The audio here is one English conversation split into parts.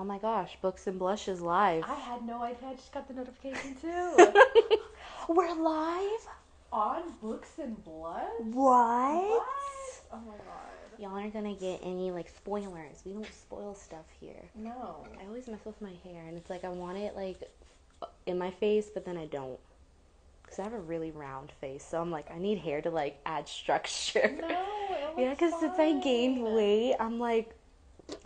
Oh my gosh, Books and Blushes live. I had no idea. I just got the notification too. We're live? On Books and Blood? What? what? Oh my god. Y'all aren't gonna get any like spoilers. We don't spoil stuff here. No. I always mess with my hair, and it's like I want it like in my face, but then I don't. Cause I have a really round face, so I'm like I need hair to like add structure. No. It Yeah, because since I gained weight, I'm like,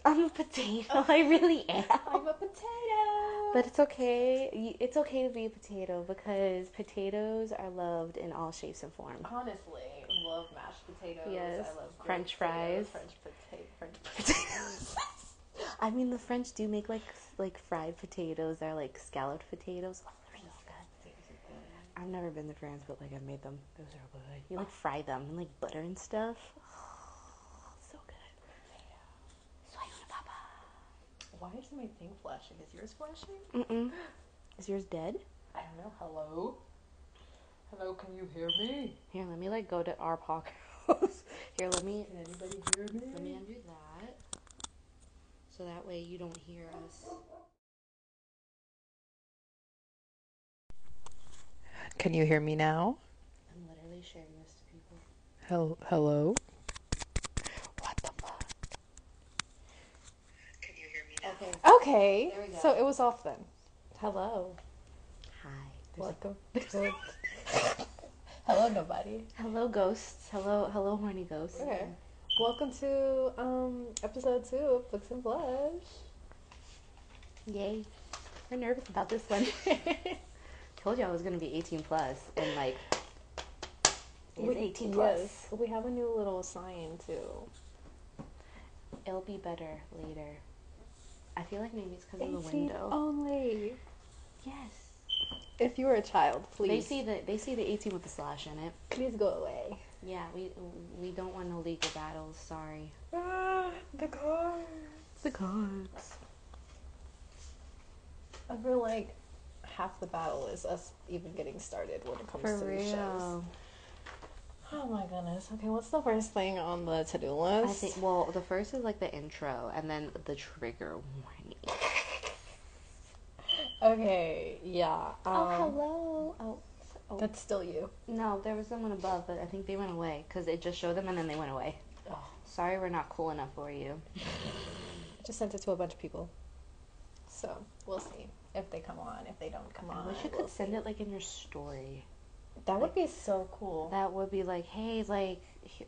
I'm a potato. I really am. I'm a potato. But it's okay. It's okay to be a potato because potatoes are loved in all shapes and forms. honestly, love mashed potatoes. Yes. I love French potatoes, fries. French potato. French Potatoes. I mean, the French do make like like fried potatoes. They're like scalloped potatoes. Oh, they're so good. I've never been to France, but like I've made them. Those are good. You oh. like fry them in like butter and stuff. so good. Soyuna papa. Why is my thing flashing? Is yours flashing? Mm-mm. Is yours dead? I don't know. Hello? Hello, can you hear me? Here, let me like go to our podcast. Here, let me Can anybody hear me? let me undo that. So that way you don't hear us. Can you hear me now? I'm literally sharing this to people. Hel- hello? What the fuck? Can you hear me now? Okay. Okay. There we go. So it was off then. Hello. Hi. There's a- Welcome. to- hello, nobody. hello, ghosts. Hello, hello, horny ghosts. Okay. Welcome to um episode two of Books and Blush. Yay. We're nervous about this one. Told you I was gonna be 18 plus, and like, it's We- 18 plus. Yes. We have a new little sign too. It'll be better later. I feel like maybe it's because of the window. only. Yes. If you were a child, please. They see the they see the 18 with the slash in it. Please go away. Yeah, we we don't want no legal battles. Sorry. Ah, the cards. The cards. I feel like half the battle is us even getting started when it comes For to these shows. Oh my goodness. Okay, what's the first thing on the to do I list? think. Well, the first is like the intro, and then the trigger warning. Okay, yeah. Um, oh, hello. Oh, oh. That's still you. no, there was someone above, but I think they went away because it just showed them, and then they went away. Oh. Sorry, we're not cool enough for you. I just sent it to a bunch of people. So we'll see if they come on. If they don't come on, I wish you we'll could send see. it like in your story. That would be so cool. That would be like, hey, like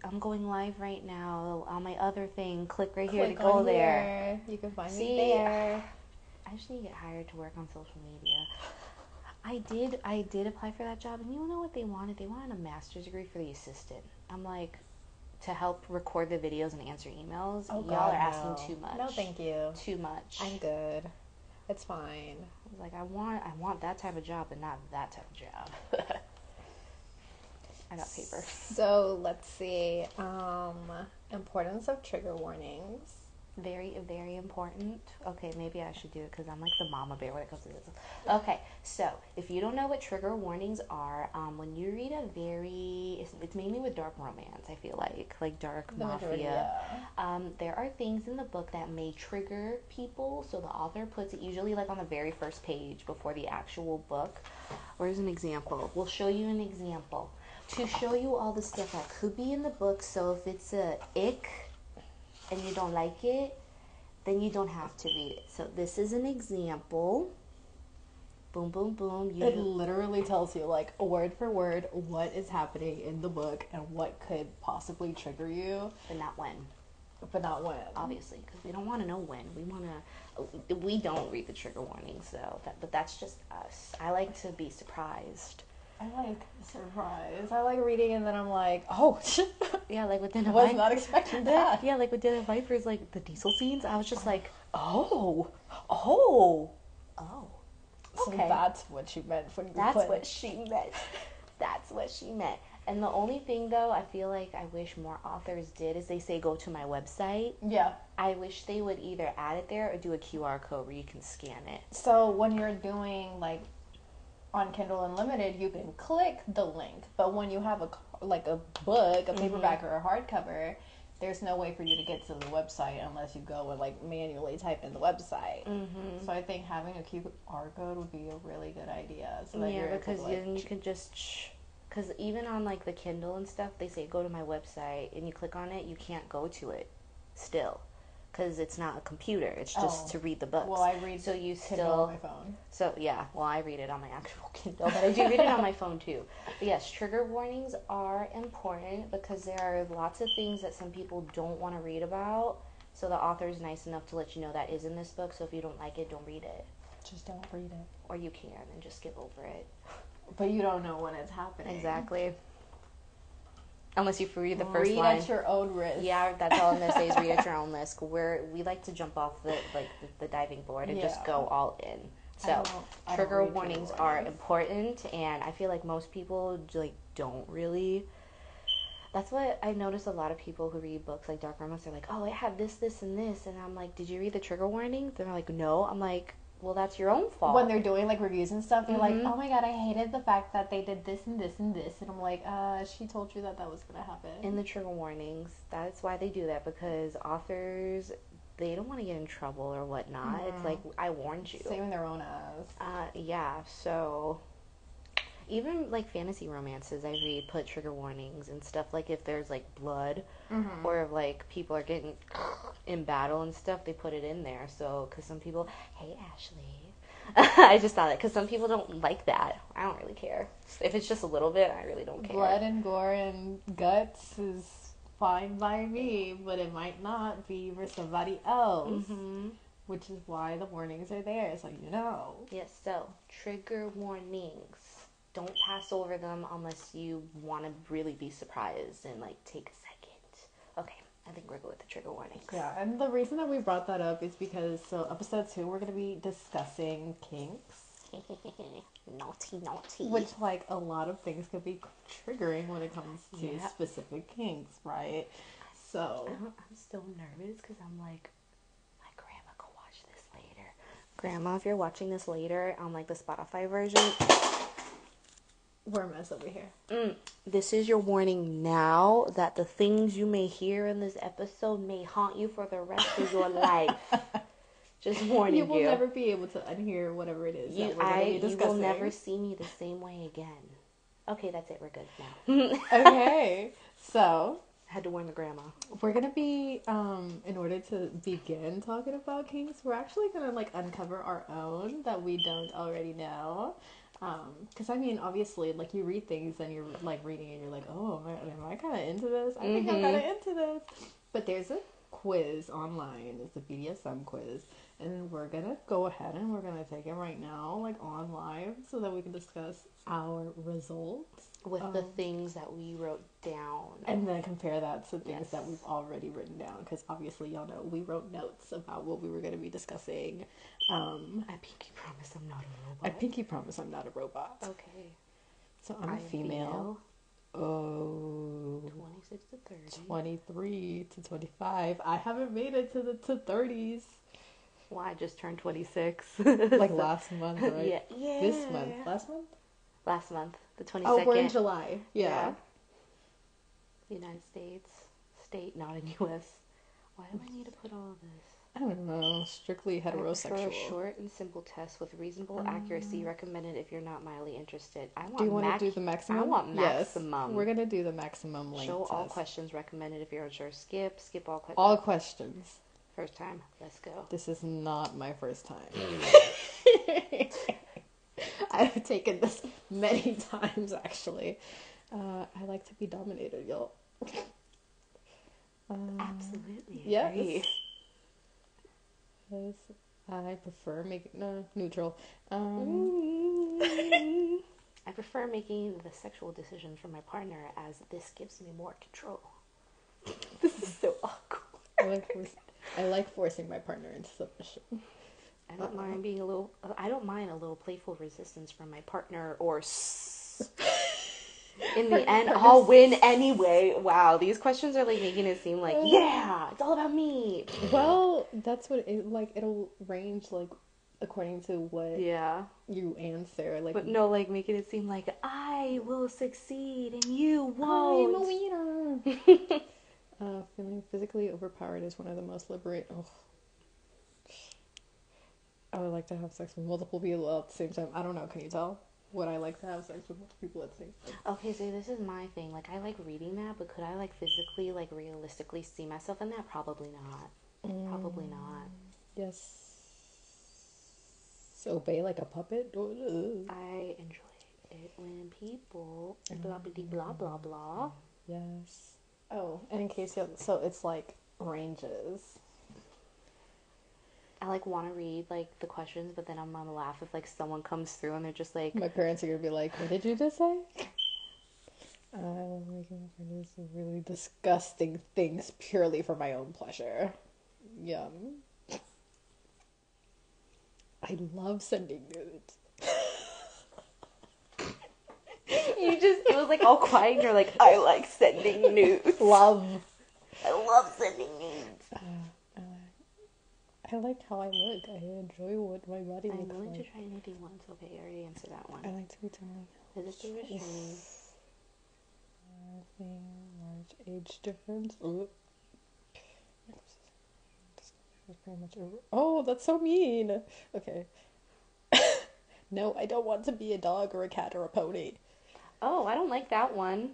I'm going live right now on my other thing. Click right here Click to go there. here. You can find See? me there. I just need to get hired to work on social media. I did I did apply for that job and you know what they wanted? They wanted a master's degree for the assistant. I'm like to help record the videos and answer emails. Oh, Y'all God, are asking no. too much. No, thank you. Too much. I'm good. It's fine. I was like I want I want that type of job but not that type of job. I got paper. So let's see. Um, importance of trigger warnings. Very, very important. Okay, maybe I should do it because I'm like the mama bear when it comes to this. Okay, so if you don't know what trigger warnings are, um, when you read a very, it's, it's mainly with dark romance, I feel like, like dark The majority, mafia. yeah. Um, there are things in the book that may trigger people, so the author puts it usually like on the very first page before the actual book. Where's an example? We'll show you an example to show you all the stuff that could be in the book. So if it's a ick and you don't like it, then you don't have to read it. So this is an example. Boom, boom, boom. You It literally tells you, like, word for word, what is happening in the book and what could possibly trigger you, but not when. but not when. obviously because we don't want to know when we want to we don't read the trigger warning so that but that's just us i like to be surprised I like surprise. I like reading and then I'm like, oh, yeah like with dinner was not expecting that. yeah like with Den of Vipers like the Diesel scenes i was just oh. like Oh, oh. oh So Okay. that's what she meant when you that's put what she meant that's what she meant and the only thing though i feel like i wish more authors did is they say go to my website Yeah. i wish they would either add it there or do a qr code where you can scan it So when you're doing like on Kindle Unlimited, you can click the link, but when you have a like a book, a paperback or a hardcover, there's no way for you to get to the website unless you go and like manually type in the website. Mm-hmm. So I think having a QR code would be a really good idea. So that yeah, because to, like, then you could just. Because even on like the Kindle and stuff, they say go to my website, and you click on it, you can't go to it still, because it's not a computer. It's just Oh. to read the books. Well, I read so you Kindle still on my phone. So yeah, well I read it on my actual Kindle, but I do read it on my phone too. But yes, trigger warnings are important because there are lots of things that some people don't want to read about. So the author is nice enough to let you know that is in this book. So if you don't like it, don't read it, Just don't read it. or you can and just skip over it. But you don't know when it's happening. Exactly. Unless you read the first read line. at your own risk. Yeah, that's all I'm gonna say is read at your own risk. We're we like to jump off the like the, the diving board and just go all in. So don't- I don't trigger warnings are important, and I feel like most people like don't really. That's what I notice. A lot of people who read books like Dark Romance, they're like, "Oh, I have this, this, and this," and I'm like, "Did you read the trigger warnings?" They're like, "No." I'm like, "Well, that's your own fault." When they're doing like reviews and stuff, they're like, Mhm. "Oh my god, I hated the fact that they did this and this and this," and I'm like, "Uh, she told you that that was gonna happen." in the trigger warnings, that's why they do that because authors they don't want to get in trouble or whatnot. It's Mhm. like I warned you. saving their own ass. Uh, yeah, so even like fantasy romances I read put trigger warnings and stuff like if there's like blood Mm-hmm. or if like people are getting in battle and stuff, they put it in there. So, because some people, hey Ashley, I just thought it because some people don't like that. I don't really care if it's just a little bit. I really don't care. Blood and gore and guts is fine by me, but it might not be for somebody else. hmm Which is why the warnings are there, so you know. Yes. So trigger warnings. Don't pass over them unless you want to really be surprised and like take a I think we're good with the trigger warnings. Yeah, and the reason that we brought that up is because so episode two we're gonna be discussing kinks, naughty, naughty. which like a lot of things could be triggering when it comes to Yeah. specific kinks, right? So I'm, I'm still nervous because I'm like, my grandma could watch this later. Grandma, if you're watching this later on like the Spotify version, we're a mess over here. mm, this is your warning now that the things you may hear in this episode may haunt you for the rest of your life. Just warning you you. will never be able to unhear whatever it is you, I, you will never see me the same way again. Okay, that's it. We're good now. okay, so Had to warn the grandma. we're gonna be um in order to begin talking about kinks we're actually gonna like uncover our own that we don't already know um because i mean obviously like you read things and you're like reading and you're like oh am i, I kind of into this? I think i'm kind of into this. But there's a quiz online. It's a bdsm quiz and we're gonna go ahead and we're gonna take it right now like on live so that we can discuss our results With the Um, things that we wrote down. and then compare that to things Yes. that we've already written down because obviously y'all know we wrote notes about what we were to be discussing um I pinky promise I'm not a robot. i pinky promise i'm not a robot Okay. so i'm I a am female, oh 26 to 30. 23 to 25 i haven't made it to the to 30s Well, I just turned 26. like last month right Yeah. yeah. this month last month Last month. The 22nd. oh we're in july yeah, United States. State, not in U.S. Why do I need to put all of this? i don't know strictly heterosexual a short and simple test with reasonable accuracy um, recommended if you're not mildly interested. I want do you want mac- to do the maximum I want Yes. maximum. we're gonna do the maximum length Show all test. questions recommended if you're unsure. Skip. Skip all questions. all questions First time. Let's go. This is not my first time. I've taken this many times actually. Uh, I like to be dominated, y'all. Um, Absolutely. yes. agree. yes, I prefer making no neutral. Um, I prefer making the sexual decisions for my partner as this gives me more control. this is so awkward. I like forc- I like forcing my partner into submission. I don't mind being a little. uh, I don't mind a little playful resistance from my partner or. S- in the end, I'll win anyway. Wow, these questions are like making it seem like yeah, it's all about me. Well, that's what it like. It'll range like according to what Yeah, you answer. Like, but no, like making it seem like I will succeed and you I'm a won't. winner. Uh, feeling physically overpowered is one of the most liberate. Oh. I would like to have sex with multiple people at the same time. I don't know. Can you tell? Would I like to have sex with multiple people at the same time? Okay, so this is my thing. Like, I like reading that, but could I like physically, like realistically see myself in that? Probably not. Probably not. Yes. So obey like a puppet. I enjoy it when people blah blah blah blah blah. Yes. Oh, and in case you so it's like ranges. I like want to read like the questions, but then I'm gonna laugh if like someone comes through and they're just like, My parents are gonna be like, "What did you just say?" I love making friends with really disgusting things purely for my own pleasure. Yum. I love sending nudes. you just it was like all quiet. And you're like, I like sending nudes. Love. I love sending nudes. Uh, I like how I look. I enjoy what my body looks like. I'm willing to like. try anything once. Okay, I already answered that one. I like to be tonally Is it the restraint? Nothing large age difference. Ooh. Pretty much over. Oh, that's so mean. Okay. no, I don't want to be a dog or a cat or a pony. Oh, I don't like that one.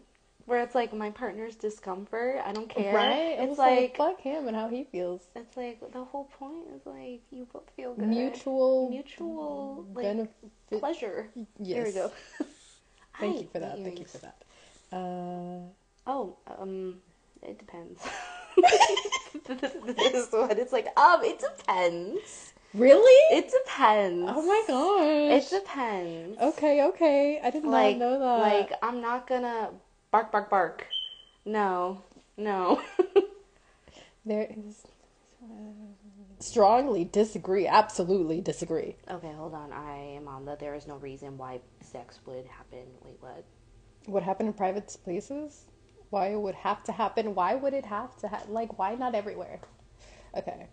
Where it's like my partner's discomfort. I don't care. Right? It's It's like like fuck him and how he feels. it's like the whole point is like you both feel good. Mutual mutual like benefit. pleasure. Yes. There we go. Thank I you for that. Thank you for that. Uh, Oh, um, it depends. this one, it's like, um, it depends. Really? It depends. oh my gosh. It depends. Okay, okay. I did Like, not know that. like, I'm not gonna bark, bark, bark. No, no. There is. Strongly disagree. Absolutely disagree. okay, hold on. I am on the. There is no reason why sex would happen. Wait, what? What happened in private places? Why it would have to happen? Why would it have to happen? Like, why not everywhere? Okay.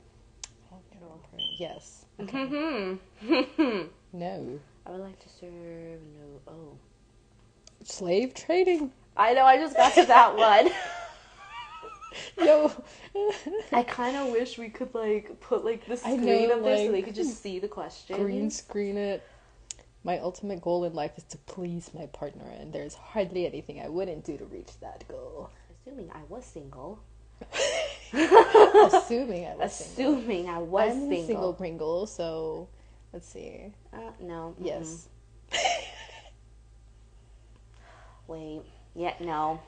Yes. Mm-hmm. No. I would like to serve. No. Oh. Slave trading. I know. I just got to that one. Yo. I kind of wish we could like put like the screen know, of this so they could just see the question. Green screen it. My ultimate goal in life is to please my partner, and there's hardly anything I wouldn't do to reach that goal. Assuming I was single. Assuming I was single. Assuming I was I'm single. single Pringle, so let's see. Uh, no. Yes. Wait. Yeah. No.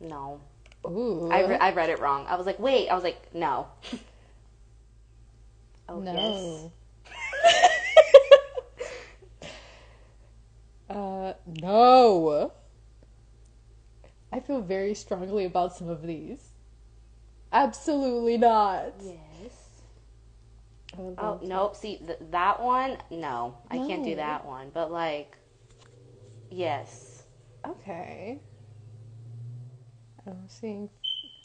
No. Ooh. I, re- I read it wrong. I was like, wait. I was like, no. oh no. uh, no. I feel very strongly about some of these. Absolutely not. yes. Oh nope. See th- that one. No, I can't do that one. But like, yes. Okay. I'm seeing.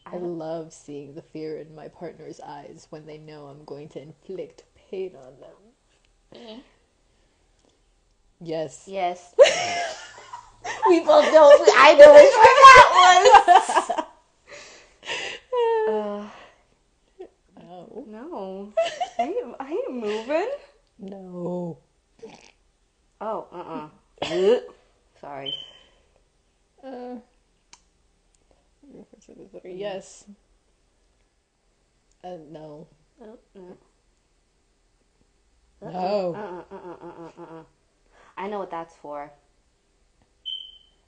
I I love seeing the fear in my partner's eyes when they know I'm going to inflict pain on them. Mm-hmm. Yes. Yes. we both know. I know which one that was. Uh, No. no. I ain't, I ain't moving. No. Oh, uh-uh. Sorry. Uh, yes. Uh, no. Oh, no. No. Uh-uh, uh-uh, uh-uh, uh-uh. I know what that's for.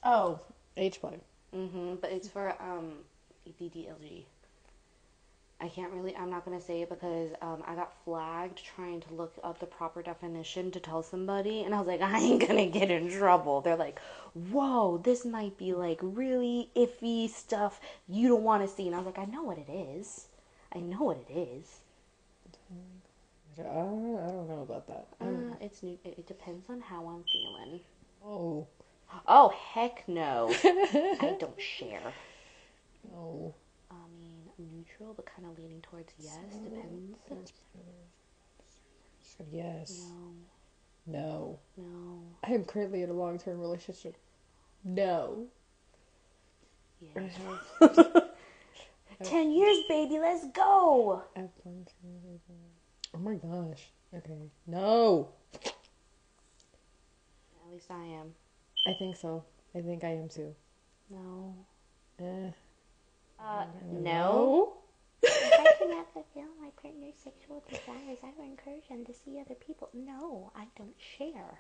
Oh. H one. Mm-hmm, but it's for um DDLG. I can't really. I'm not gonna say it because um I got flagged trying to look up the proper definition to tell somebody, and I was like, I ain't gonna get in trouble. They're like, Whoa, this might be like really iffy stuff you don't want to see, and I was like, I know what it is. I know what it is. I don't, I don't know about that. Uh, it's new. It, it depends on how I'm feeling. Oh. Oh heck no! I don't share. No. Neutral, but kind of leaning towards yes. Depends. Yes. No, No. no, I am currently in a long term relationship. No. yes. 10 years, baby, let's go. F one two. Oh my gosh. Okay. No. At least I am. I think so. I think I am too. No. Eh. Uh, no. If I cannot fulfill my partner's sexual desires, I will encourage them to see other people. No, I don't share.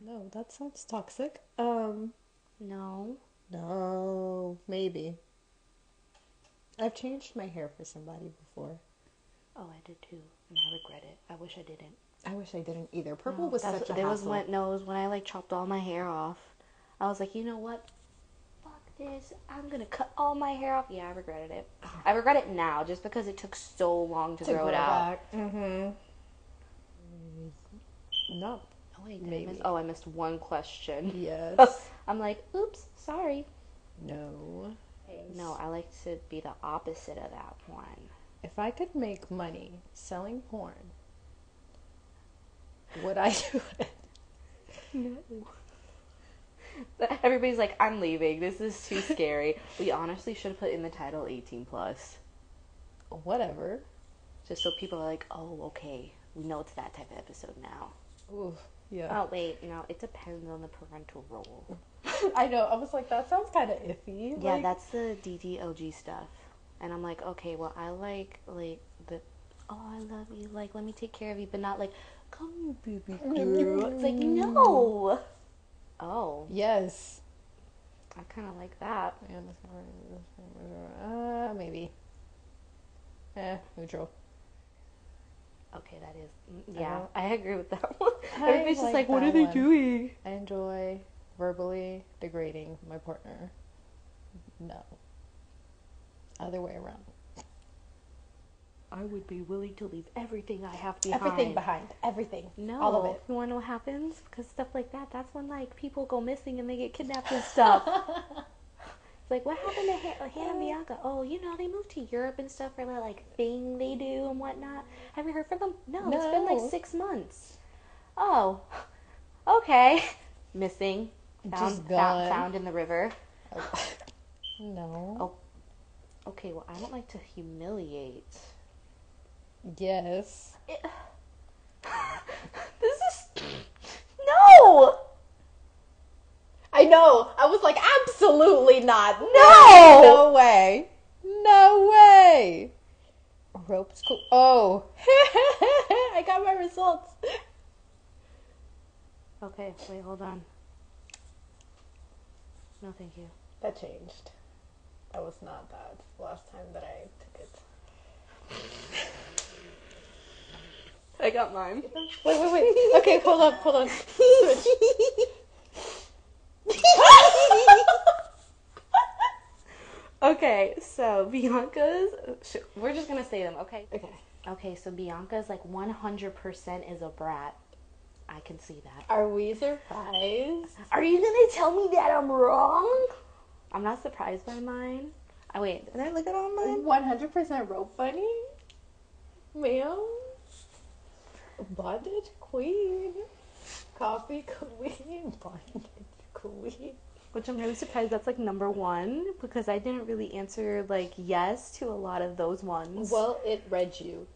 No, that sounds toxic. Um, No. no, maybe. I've changed my hair for somebody before. Oh, I did too, and I regret it. I wish I didn't. I wish I didn't either. Purple No, was such a there was hassle. when no, it was when I like chopped all my hair off. I was like, you know what? This. I'm gonna cut all my hair off. Yeah, I regretted it. I regret it now just because it took so long to, grow, it out. Mm-hmm. No. Oh wait, did I miss- oh, I missed one question. Yes. I'm like, oops, sorry. no. No, I like to be the opposite of that one. If I could make money selling porn, would I do it? No. Everybody's like, I'm leaving. This is too scary. we honestly should have put in the title 18 plus, Whatever. just so people are like, oh, okay, we know it's that type of episode now. Ooh, yeah. Oh wait, no, it depends on the parental role. I know. I was like, that sounds kind of iffy. Yeah, like- that's the DDLG stuff. And I'm like, okay, well, I like like the, oh, I love you, like let me take care of you, but not like, come baby girl. It's like no. Oh, Yes. I kind of like that. Uh, maybe. Eh, neutral. Okay, that is mm, yeah. Uh-huh. I agree with that one. I Everybody's just like like, what are they one. doing? I enjoy verbally degrading my partner. No. Other way around. I would be willing to leave everything I have behind. Everything behind. Everything. No, All of it. You want to know what happens? Because stuff like that, that's when like people go missing and they get kidnapped and stuff. it's like, what happened to Han- uh, Hannah and Bianca? Oh, you know, they moved to Europe and stuff for that like thing they do and whatnot. Have you heard from them? No, no. it's been like six months. Oh, okay. Missing. Found, Just found, gone. found in the river. no. Oh. Okay, well, I don't like to humiliate. Yes. This is. No! I know. I was like, absolutely not. No! No way. No way. Rope's cool. Oh. I got my results. Okay, wait, hold on. No, thank you. That changed. That was not that last time that I took it. I got mine. Wait, wait, wait. Okay, hold on, hold on. Switch. okay, so Bianca's. sh- We're just gonna say them, okay? Okay. Okay, so Bianca's like 100% is a brat. I can see that. Are we surprised? Are you gonna tell me that I'm wrong? I'm not surprised by mine. Oh, wait, did I look at all mine? 100% rope bunny? Ma'am? Bondage queen? KoffeeKween? Bondage queen? Which I'm really surprised that's like number one because I didn't really answer like yes to a lot of those ones. Well, it read you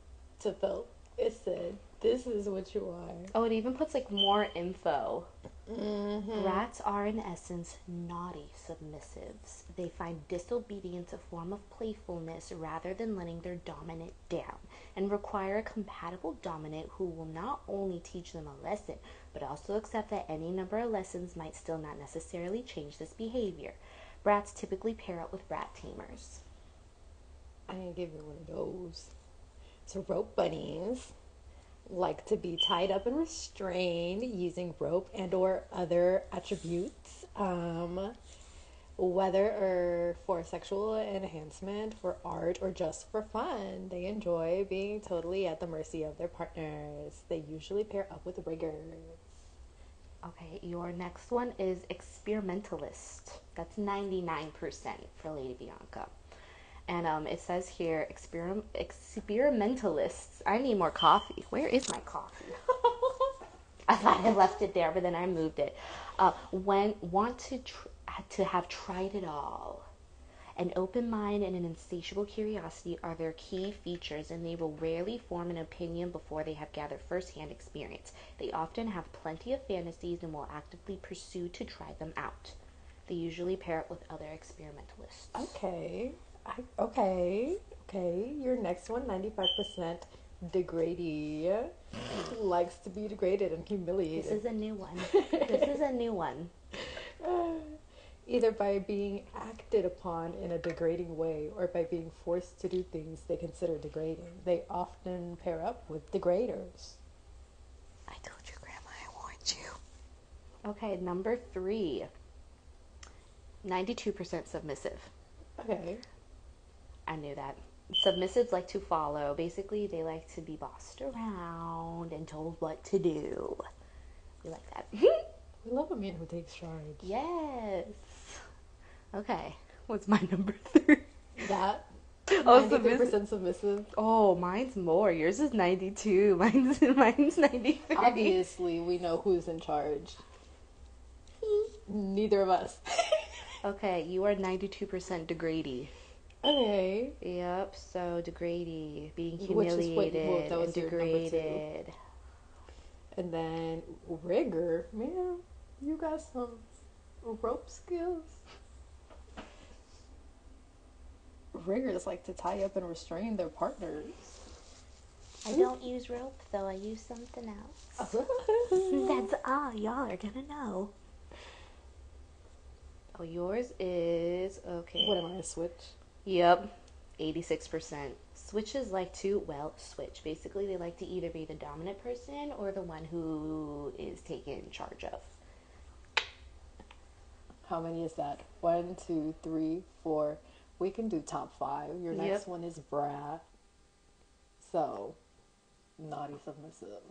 to fill. It said, this is what you are. oh, it even puts like more info. Mm-hmm. Brats are, in essence, naughty submissives. They find disobedience a form of playfulness rather than letting their dominant down, and require a compatible dominant who will not only teach them a lesson, but also accept that any number of lessons might still not necessarily change this behavior. Brats typically pair up with brat tamers. I didn't give you one of those. So rope bunnies like to be tied up and restrained using rope and or other attributes. Um, whether or for sexual enhancement, for art, or just for fun, they enjoy being totally at the mercy of their partners. They usually pair up with riggers. Okay, your next one is experimentalist. That's 99% for Lady Bianca. And um, it says here, experim- experimentalists. I need more coffee. Where is my coffee? I thought I left it there, but then I moved it. Uh, when want to tr- to have tried it all, An open mind and an insatiable curiosity are their key features, and they will rarely form an opinion before they have gathered firsthand experience. They often have plenty of fantasies and will actively pursue to try them out. They usually pair up with other experimentalists. Okay. I, okay. Okay. Your next one, 95% degradee. Likes to be degraded and humiliated. This is a new one. this is a new one. Either by being acted upon in a degrading way or by being forced to do things they consider degrading. They often pair up with degraders. I told you, Grandma, I warned you. Okay, number three 92% submissive. Okay. I knew that. Submissives like to follow. Basically, they like to be bossed around and told what to do. We like that. We love a man who takes charge. yes. Okay, what's my number three? That. Oh, 93% submissive. Oh, mine's more. Yours is 92. Mine's mine's 93. Obviously, we know who's in charge. Neither of us. Okay, you are 92% degradee. Okay. Yep, so degradee, being Which is what- humiliated well, that was and your number two. degraded. And then rigger. Man, you got some rope skills. Riggers is like to tie up and restrain their partners. I don't use rope though, I use something else. That's all y'all are gonna know. Oh, yours is okay. what am I, a switch? Yep, 86%. Switches like to, well, switch. Basically, they like to either be the dominant person or the one who is taken charge of. How many is that? One, two, three, four. We can do top five. Your next Yep. one is brat. So, naughty submissive.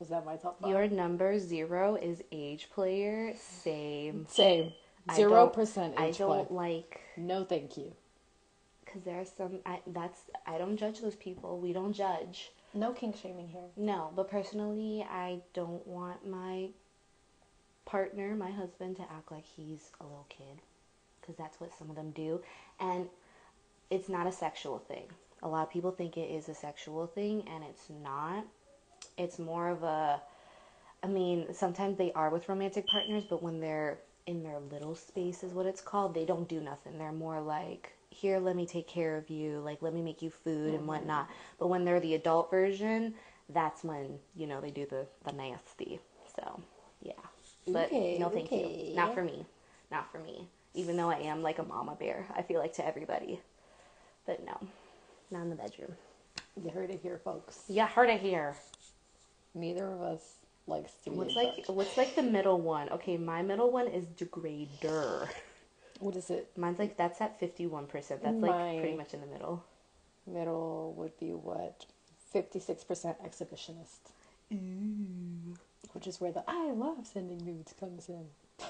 Was that my top five? Your number zero is age player. Same. Same. I Zero don't- percent I don't like No, thank you. because there are some. I, that's I don't judge those people. We don't judge. No kink shaming here. No, but personally, I don't want my partner, my husband, to act like he's a little kid because that's what some of them do. And it's not a sexual thing. A lot of people think it is a sexual thing, and it's not. It's more of a. I mean, sometimes they are with romantic partners, but when they're in their little space, is what it's called, they don't do nothing. They're more like, here, let me take care of you, like, let me make you food and mm-hmm. whatnot. But when they're the adult version, that's when, you know, they do the, the nasty. So, yeah. But Okay, no, thank okay. you. Not for me. Not for me. Even though I am like a mama bear, I feel like to everybody. But no, not in the bedroom. You heard it here, folks. Yeah, heard it here. Neither of us likes to be What's like what's like the middle one? Okay, my middle one is degrader. What is it? Mine's like that's at fifty one percent. That's like pretty much in the middle. Middle would be what? 56% exhibitionist. Ooh. Which is where the I love sending nudes comes in.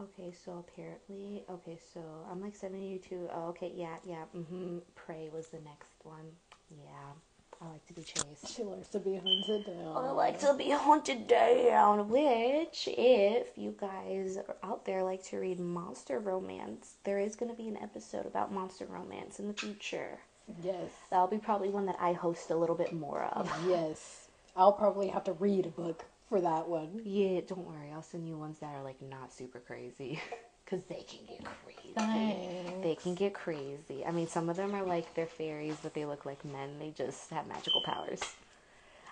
Okay, so apparently, okay, so I'm like sending you to. Oh, okay, yeah, yeah. Mm-hmm. Prey was the next one. Yeah, I like to be chased. She likes to be hunted down. I like to be hunted down. Which, if you guys are out there like to read monster romance, there is going to be an episode about monster romance in the future. Yes. That'll be probably one that I host a little bit more of. Yes. I'll probably have to read a book for that one. Yeah, don't worry. I'll send you ones that are like not super crazy. Because they can get crazy. Thanks. They can get crazy. I mean, some of them are like they're fairies, but they look like men. They just have magical powers.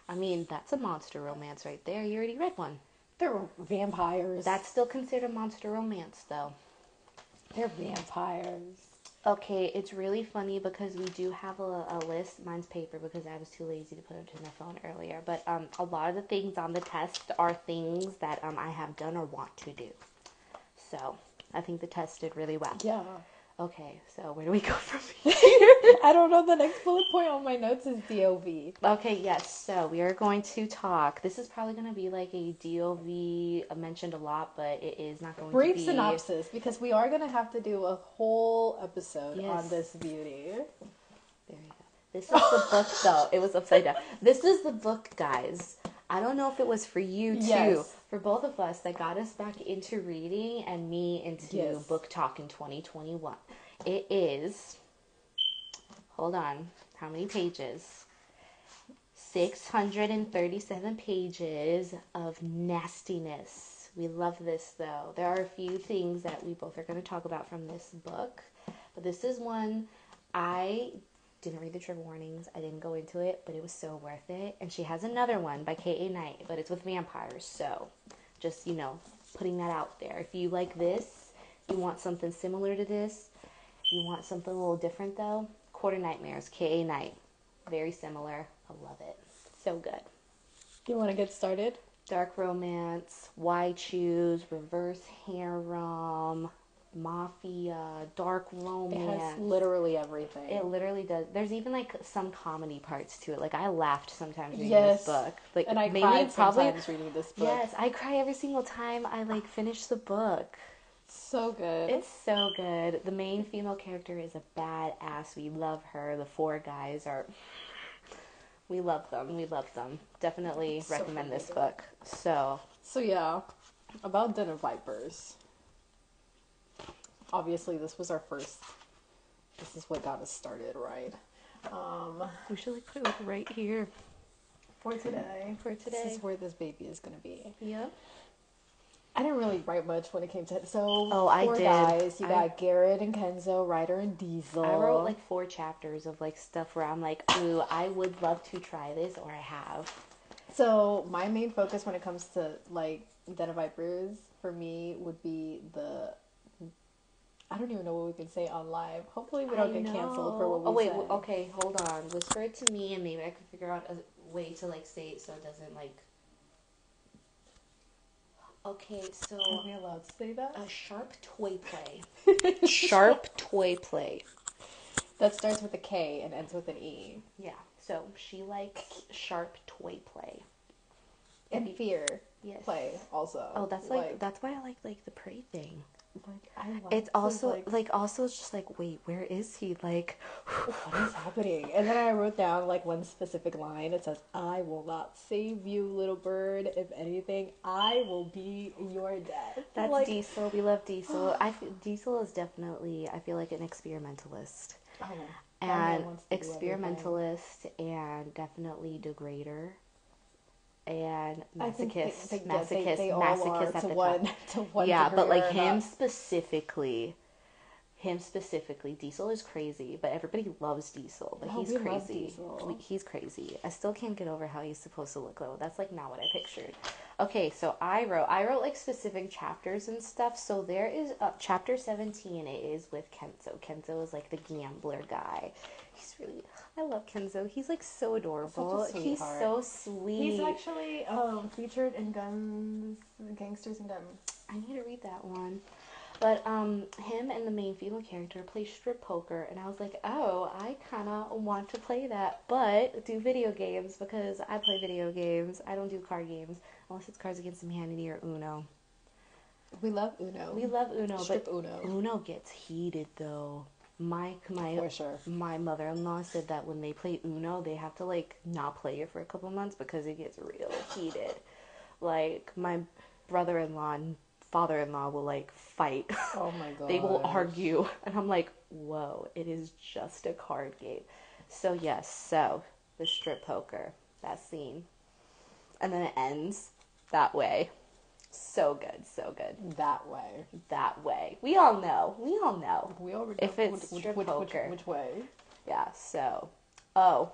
I mean, that's a monster romance right there. You already read one. They're vampires. That's still considered a monster romance, though. They're vampires. Okay, it's really funny because we do have a, a list. Mine's paper because I was too lazy to put it to my phone earlier. But um, a lot of the things on the test are things that um, I have done or want to do. So I think the test did really well. Yeah. Okay, so where do we go from here? I don't know. The next bullet point on my notes is DOV. Okay, yes. So we are going to talk. This is probably going to be like a DOV uh, mentioned a lot, but it is not going to be. Brief synopsis because we are going to have to do a whole episode Yes. on this beauty. There you go. This is the book, though. It was upside down. This is the book, guys. I don't know if it was for you too, Yes. for both of us that got us back into reading and me into Yes. book talk in 2021. It is, hold on, how many pages? 637 pages of nastiness. We love this though. There are a few things that we both are going to talk about from this book, but this is one I didn't read the trigger warnings. I didn't go into it, but it was so worth it. And she has another one by K.A. Knight, but it's with vampires. So just, you know, putting that out there. If you like this, you want something similar to this, you want something a little different though, Quarter Nightmares, K.A. Knight. Very similar. I love it. So good. You want to get started? Dark romance, why choose, reverse harem, mafia, dark romance. It has literally everything. It literally does. There's even like some comedy parts to it. Like I laughed sometimes reading Yes. this book. Like and I mainly cried probably. sometimes reading this book. Yes, I cry every single time I like finish the book. So good. It's so good. The main female character is a badass. We love her. The four guys are. We love them. We love them. Definitely recommend this book. So So yeah, about Den of Vipers. Obviously, this was our first. This is what got us started, right? Um, we should like put it like right here for today, for today this today. is where this baby is gonna be. Yep. I didn't really write much when it came to so. Oh, I four did. guys. You I- got Garrett and Kenzo, Ryder and Diesel. I wrote like four chapters of like stuff where I'm like, ooh, I would love to try this, or I have. So my main focus when it comes to like Den of Vipers for me would be the. I don't even know what we can say on live. Hopefully we don't I get canceled for what we Oh wait, say. w- okay, hold on. Whisper it to me, and maybe I can figure out a way to like say it so it doesn't like. Okay, so Are we allowed to say that? a sharp toy play. sharp toy play. That starts with a K and ends with an E. Yeah. So she likes sharp toy play. And fear Yes. play also. Oh, that's like, that's why I like like the prey thing. Like I It's also like, like also it's just like wait, where is he? Like what is happening? And then I wrote down like one specific line. It says, "I will not save you, little bird. If anything, I will be your death." That's like, Diesel. We love Diesel. I feel, Diesel is definitely I feel like an experimentalist Oh, and wants to do everything. experimentalist and definitely degrader and they- masochist, they- they- masochist, they are masochist at the one, one yeah, but like him another. specifically, him specifically, Diesel is crazy, but everybody loves Diesel. But No, he's crazy. Diesel. He's crazy. I still can't get over how he's supposed to look though. That's like not what I pictured. Okay, so I wrote I wrote like specific chapters and stuff. So there is uh, chapter seventeen. It is with Kenzo. Kenzo is like the gambler guy. He's really. I love Kenzo. He's like so adorable. He's so sweet. He's actually um, featured in Guns, Gangsters and Guns. I need to read that one. But um, him and the main female character play strip poker, and I was like, oh, I kind of want to play that, but do video games because I play video games. I don't do card games unless it's Cards Against Humanity or Uno. We love Uno. We love Uno, Strip but Uno. Uno gets heated though. My my For sure. my mother-in-law said that when they play Uno, they have to like not play it for a couple months because it gets real heated. Like my brother-in-law and father-in-law will like fight. Oh my god. they will argue, and I'm like, whoa, it is just a card game. So yes, so the strip poker that scene, and then it ends that way. So good, so good. that way. That way. We all know. We all know. We already If know it's which, strip which, which, poker. which way. Yeah, so. Oh.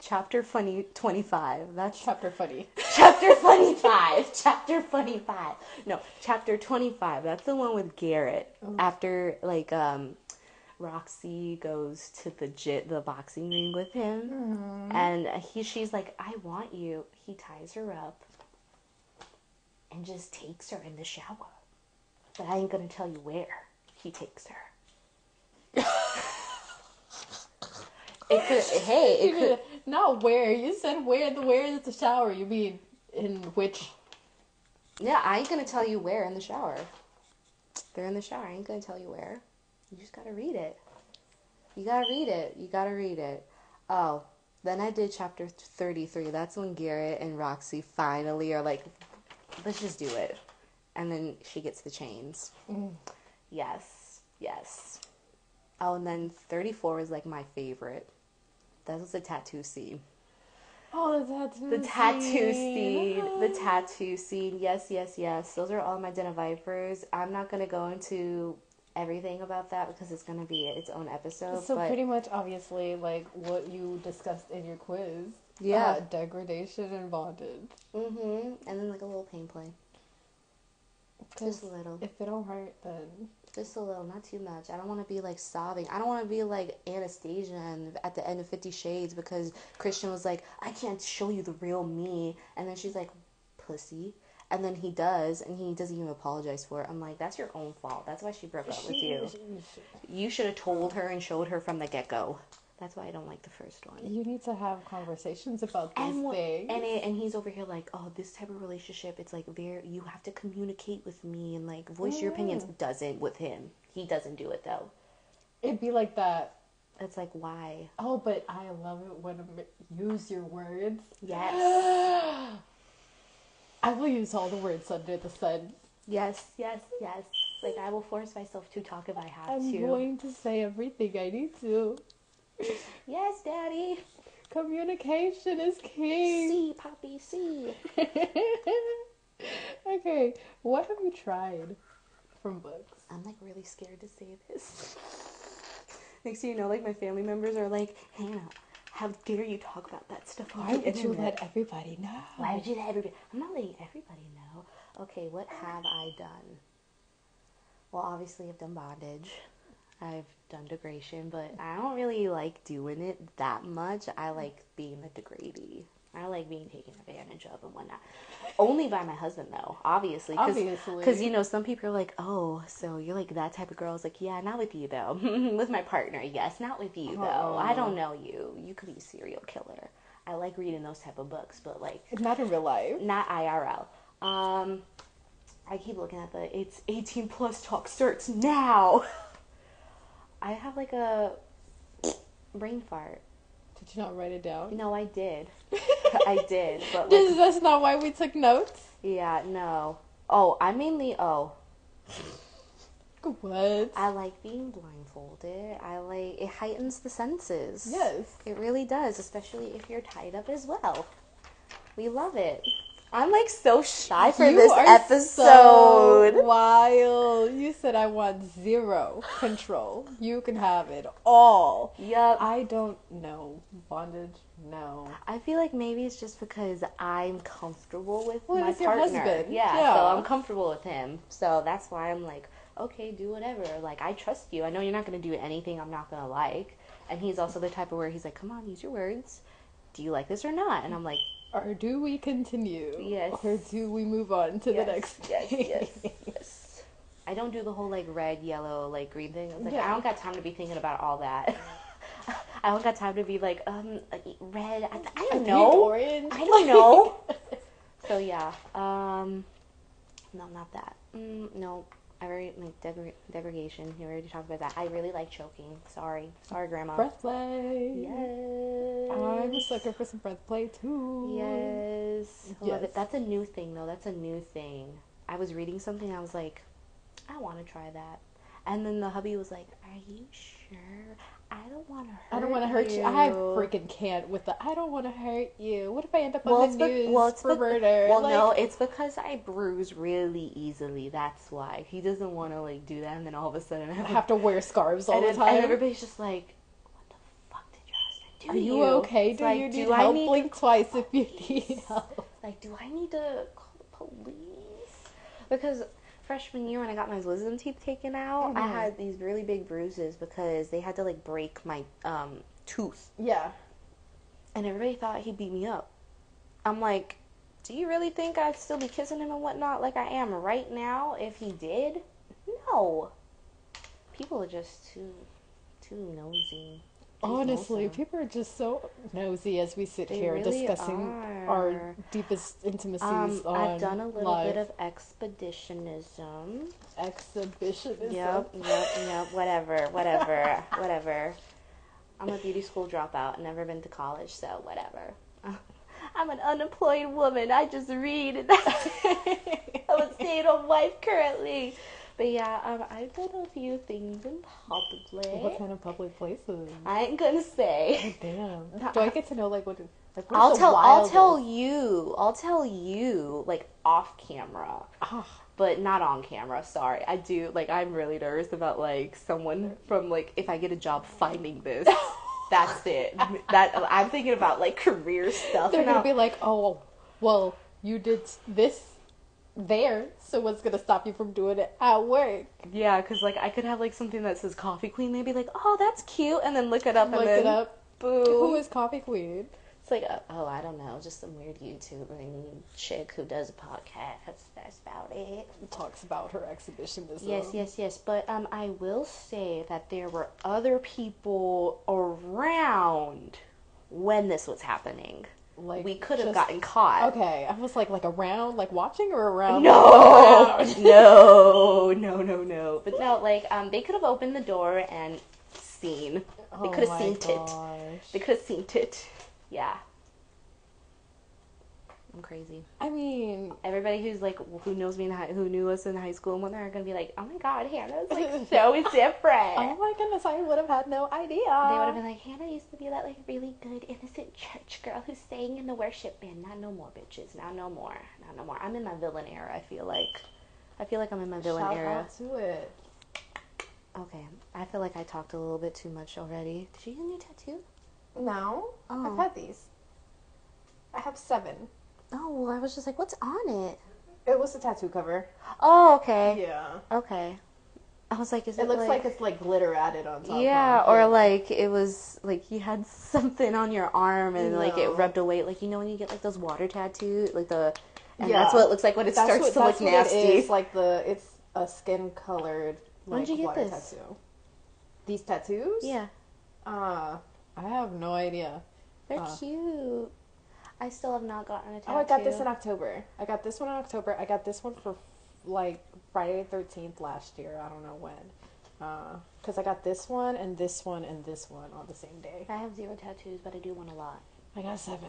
Chapter funny 25. That's Chapter funny. chapter funny 5. Chapter funny 5. No, chapter 25. That's the one with Garrett. After like um Roxy goes to the j- the boxing ring with him and he she's like I want you. He ties her up and just takes her in the shower. But I ain't to tell you where he takes her. It could, hey, it could, Not where. You said where. The where is the shower. You mean in which? yeah, I ain't gonna tell you where in the shower. They're in the shower. I ain't gonna tell you where. You just gotta read it. You gotta read it. You gotta read it. Oh, Then I did chapter 33. That's when Garrett and Roxy finally are like, let's just do it. And then she gets the chains. Mm. Yes, yes. Oh, and then 34 is like my favorite. That was the tattoo scene. Oh, the tattoo. The tattoo scene. scene. The tattoo scene. Yes, yes, yes. Those are all my Den of Vipers. I'm not going to go into everything about that because it's going to be its own episode. So pretty much, obviously, like what you discussed in your quiz. Yeah. Uh, degradation and bondage. hmm And then like a little pain play. Just a little. If it don't hurt, then Just a little, not too much. I don't want to be like sobbing. I don't want to be like Anastasia and at the end of Fifty Shades because Christian was like, I can't show you the real me. And then she's like, pussy. And then he does, and he doesn't even apologize for it. I'm like, that's your own fault. That's why she broke up with you. You should have told her and showed her from the get go. That's why I don't like the first one. You need to have conversations about these And, things. and it, and he's over here like, oh, this type of relationship, it's like there you have to communicate with me and like voice your opinions. Mm. Doesn't with him. He doesn't do it though. It'd be like that. It's like why? Oh, but I love it when you use your words. Yes, I will use all the words under the sun. yes, yes, yes. Like I will force myself to talk if I have to. I'm going to say everything I need to. Yes, Daddy. Communication is king. See, Poppy, see. okay, what have you tried from books? I'm like really scared to say this. Next thing you know, like my family members are like, Hannah, how dare you talk about that stuff on Why the would you let everybody know? Why would you let everybody? I'm not letting everybody know. Okay, what have I done? Well, obviously, I've done bondage. I've done degradation, but I don't really like doing it that much. I like being the degradee. I like being taken advantage of and whatnot. Only by my husband, though, obviously. Cause, Obviously. Because, you know, some people are like, oh, so you're like that type of girl. It's like, yeah, not with you, though. with my partner, yes. Not with you, though. I don't know you. You could be a serial killer. I like reading those type of books, but, like, Not in real life. not IRL. Um, I keep looking at the it's 18 plus talk starts now. I have like a brain fart. Did you not write it down? No, I did. I did, but This, like, that's not why we took notes. yeah, no. Oh, I mainly oh, What? I like being blindfolded. I like it heightens the senses. Yes. It really does, especially if you're tied up as well. We love it. I'm like so shy for You this episode. So wild. You said I want zero control. You can have it all. Yup. I don't know. Bondage? No. I feel like maybe it's just because I'm comfortable with Well, my partner. husband. Yeah, Yeah. so I'm comfortable with him. So that's why I'm like, okay, do whatever. Like I trust you. I know you're not gonna do anything I'm not gonna like. And he's also the type of where he's like, come on, use your words. Do you like this or not? And I'm like, Or do we continue? Yes. Or do we move on to yes, the next yes, thing? yes, yes. I don't do the whole like red, yellow, like green thing. It's like Yeah. I don't got time to be thinking about all that. I don't got time to be like, um, red. I, I don't know. Orange. I don't know. so yeah, um, no, not that. Mm, no, I already like degre- degradation. You already talked about that. I really like choking. Sorry, sorry, grandma. Breath play. Yes. I'm a sucker for some breath play too. Yes. Love Yes. it. That's a new thing though. That's a new thing. I was reading something. I was like, I want to try that. And then the hubby was like, Are you sure? I don't want to hurt. I don't want to hurt you. I freaking can't with the. I don't want to hurt you. What if I end up Well, on the be- news well, it's for be- murder? Well, Like, no, it's because I bruise really easily. That's why he doesn't want to like do that, and then all of a sudden I have, have to wear scarves all the time. and everybody's just like, "What the fuck did your husband do Are you you okay? It's Do like, you need do help? need Blink twice if you need help. Like, do I need to call the police? Because freshman year when I got my wisdom teeth taken out, I Mhm. had these really big bruises because they had to like break my um tooth, Yeah. and everybody thought he beat me up. I'm like, do you really think I'd still be kissing him and whatnot like I am right now if he did? No. People are just too too nosy. Honestly, people are just so nosy as we sit They here really discussing are. our deepest intimacies Um, on I've done a little live bit of expeditionism. exhibitionism. Yep, yep, yep. Whatever, whatever, whatever. I'm a beauty school dropout. Never been to college, so whatever. I'm an unemployed woman. I just read. And I'm a stay-at-home wife currently. But yeah, um, I've done a few things in public. What kind of public places? I ain't gonna say. Damn. Do I get to know like what? Like, I'll tell. I'll tell you. I'll tell you like off camera, Ah, but not on camera. Sorry, I do. Like I'm really nervous about like someone from like if I get a job finding this. That's it. That I'm thinking about like career stuff. they're and gonna I'll- be like, oh, well, you did this there, so what's gonna stop you from doing it at work? Yeah, because like I could have like something that says KoffeeKween, maybe like, oh, that's cute, and then look it up Look and then it up. boom. Who is KoffeeKween? It's like, uh, oh, I don't know, just some weird YouTuber chick who does a podcast. That's about it. Talks about her exhibitionism. Yes, yes, yes. But um, I will say that there were other people around when this was happening. Like we could have gotten caught. Okay, I was like, like around, like watching or around? No, Around? no, no, no, no. But no, like um, they could have opened the door and seen. They Oh could have my seen it. gosh. They could have seen it. Yeah. I'm crazy. I mean, Everybody who's like who knows me in high, who knew us in high school and whatnot are gonna be like, oh my god, Hannah's like so different. oh my goodness, I would have had no idea. They would have been like, Hannah used to be that like really good, innocent church girl who sang in the worship band. Not no more, bitches. Not no more. Not no more. I'm in my villain era. I feel like. I feel like I'm in my villain Shout era. out to it. Okay, I feel like I talked a little bit too much already. Did you get a new tattoo? No, Oh. I've had these. I have seven. Oh, well, I was just like, what's on it? It was a tattoo cover. Oh, okay. Yeah. Okay. I was like, is it, It looks like, it's like glitter added on top. yeah, or like it was like you had something on your arm and like it rubbed away. Like you know when you get like those water tattoos, like the, and Yeah. that's what it looks like when it That's starts what, to that's look what nasty. It is. Like the it's a skin colored like When'd you get water this? tattoo. These tattoos? Yeah, Uh I have no idea. they're Uh. cute. I still have not gotten a tattoo. Oh, I got this in October. I got this one in October. I got this one for like Friday the 13th last year. I don't know when. Uh, because I got this one and this one and this one on the same day. I have zero tattoos, but I do want a lot. I got seven.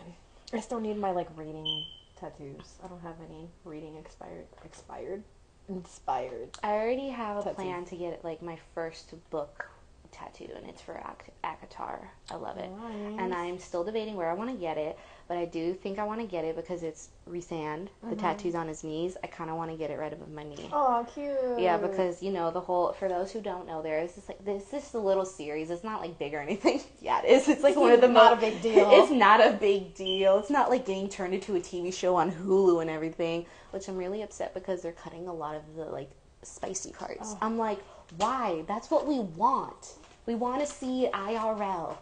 I still need my like reading tattoos. I don't have any reading expired. Expired? Inspired. I already have a Tattoo. plan to get like my first book tattoo, and it's for Ak- ACOTAR. I love it. and I'm still debating where I want to get it, but I do think I want to get it because it's Rhysand, the Mhm. tattoos on his knees. I kind of want to get it right above my knee. Oh, cute. Yeah, because you know the whole. For those who don't know, there is this like this is a little series. It's not like big or anything. yeah, it is. It's like one of the Not mo- a big deal. It's not a big deal. It's not like getting turned into a TV show on Hulu and everything. Which I'm really upset because they're cutting a lot of the like spicy parts. Oh. I'm like, why? That's what we want. We want to see IRL.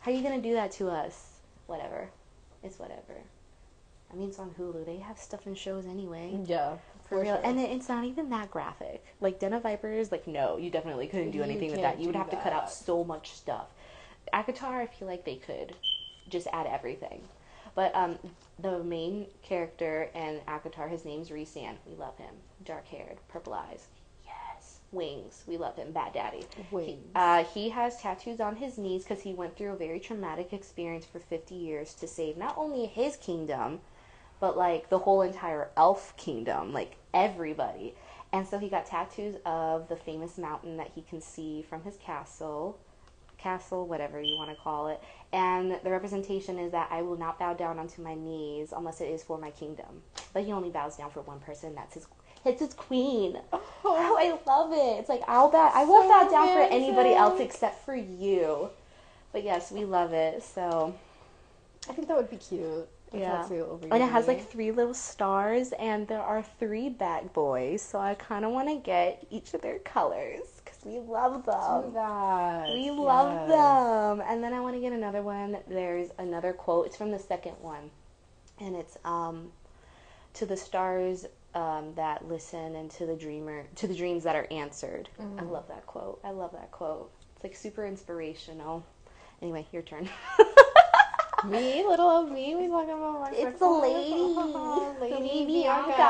How are you gonna do that to us? Whatever. It's whatever. I mean, it's on Hulu. They have stuff in shows anyway. Yeah, For real. And it, it's not even that graphic. Like Den of Vipers, like no, you definitely couldn't do anything with that. You would have to cut out so much stuff. ACOTAR, I feel like they could just add everything. But um, the main character in ACOTAR, his name's Rhysand. We love him. Dark haired, purple eyes. Wings. We love him. Bad daddy. Wings. He, uh, he has tattoos on his knees because he went through a very traumatic experience for 50 years to save not only his kingdom, but like the whole entire elf kingdom, like everybody. And so he got tattoos of the famous mountain that he can see from his castle, castle, whatever you want to call it. And the representation is that I will not bow down onto my knees unless it is for my kingdom. But he only bows down for one person. That's his. It's his queen. Oh, I love it. It's like I'll bow. I won't So bow down for anybody else except for you. But yes, we love it. So I think that would be cute. Yeah. and it has like three little stars, and there are three bad boys. So I kind of want to get each of their colors because we love Do them. that. We love yes. them. And then I want to get another one. There's another quote. It's from the second one, and it's um, to the stars um, that listen and to the dreamer to the dreams that are answered. I Mhm. love that quote. I love that quote. It's like super inspirational. Anyway, your turn. Me, little old me, we talking about my It's the lady. lady Lady Bianca. Bianca.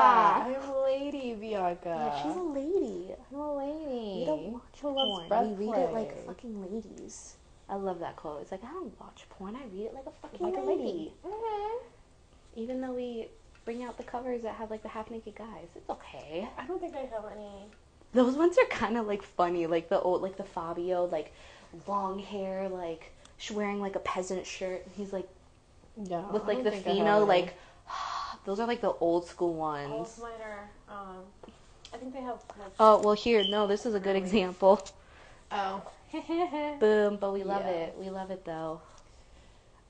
I'm a Lady Bianca. yeah, she's a lady. I'm a lady. We don't watch porn. breath We read it like fucking ladies. I love that quote. It's like I don't watch porn. I read it like a fucking Like a lady. lady. Mhm. Even though we bring out the covers that have like the half naked guys, it's okay. I don't think I have any. Those ones are kind of like funny, like the old, like the Fabio, like long hair, like sh- wearing like a peasant shirt. and He's like Yeah. with like the think Fino, like those are like the old school All of ones. mine are. Um, I think they have. Like, Oh well, here, no, this is a good example. oh. Boom, but we love Yeah. it. We love it though.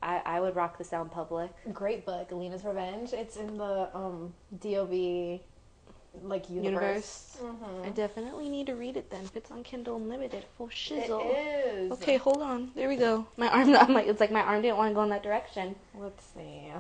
I I would rock this out in public. Great book, Alina's Revenge. It's in the um DOV like universe. Universe. Mhm. I definitely need to read it then. If it's on Kindle Unlimited, full shizzle. is. Okay, hold on. There we go. My arm. I'm like, it's like my arm didn't want to go in that direction. Let's see.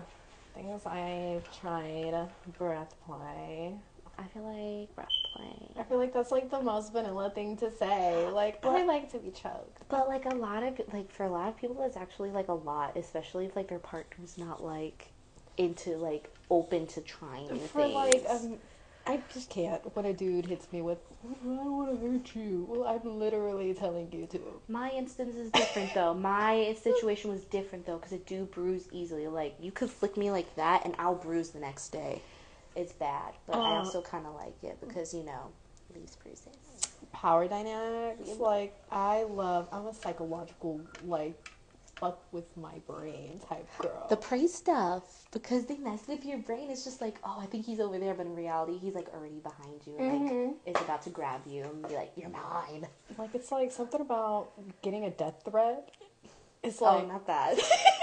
Things I've tried. Breath play. I feel like play. I feel like that's like the most vanilla thing to say. Like I like to be choked. But like a lot of like for a lot of people, that's actually like a lot, especially if like their partner's not like into like open to trying new For things. like um, I just can't when a dude hits me with I don't want to hurt you. Well, I'm literally telling you to. My instance is different though. My situation was different though because it do bruise easily. Like you could flick me like that and I'll bruise the next day. It's bad, but I Uh. also kind of like it because you know leaves bruises. Power dynamics. Like I love. I'm a psychological like fuck with my brain type girl. The prey stuff because they mess with your brain. It's just like oh I think he's over there, but in reality he's like already behind you and like is about to grab you and be like you're mine. Like it's like something about getting a death threat. It's like Oh, like not that.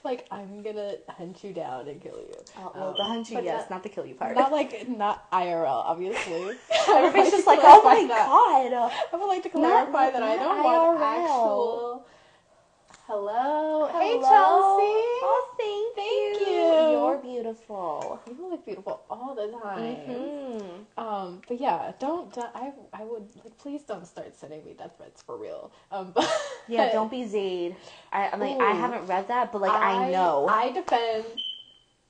like I'm gonna hunt you down and kill you. Oh, well, Um, the hunt you, yes, not- not the kill you part. Not like not IRL, obviously. Everybody's just like, oh my that. god. I would like to Not- clarify that I don't want IRL. actual. Hello. Hey Chelsea. Oh, thank, Thank you. you. You're beautiful. You look beautiful all the time. hmm Um, but yeah, don't, don't. I I would like please don't start sending me death threats for real. Um, but Yeah, don't be Zayd. I I'm like I haven't read that, but like I, know. I defend.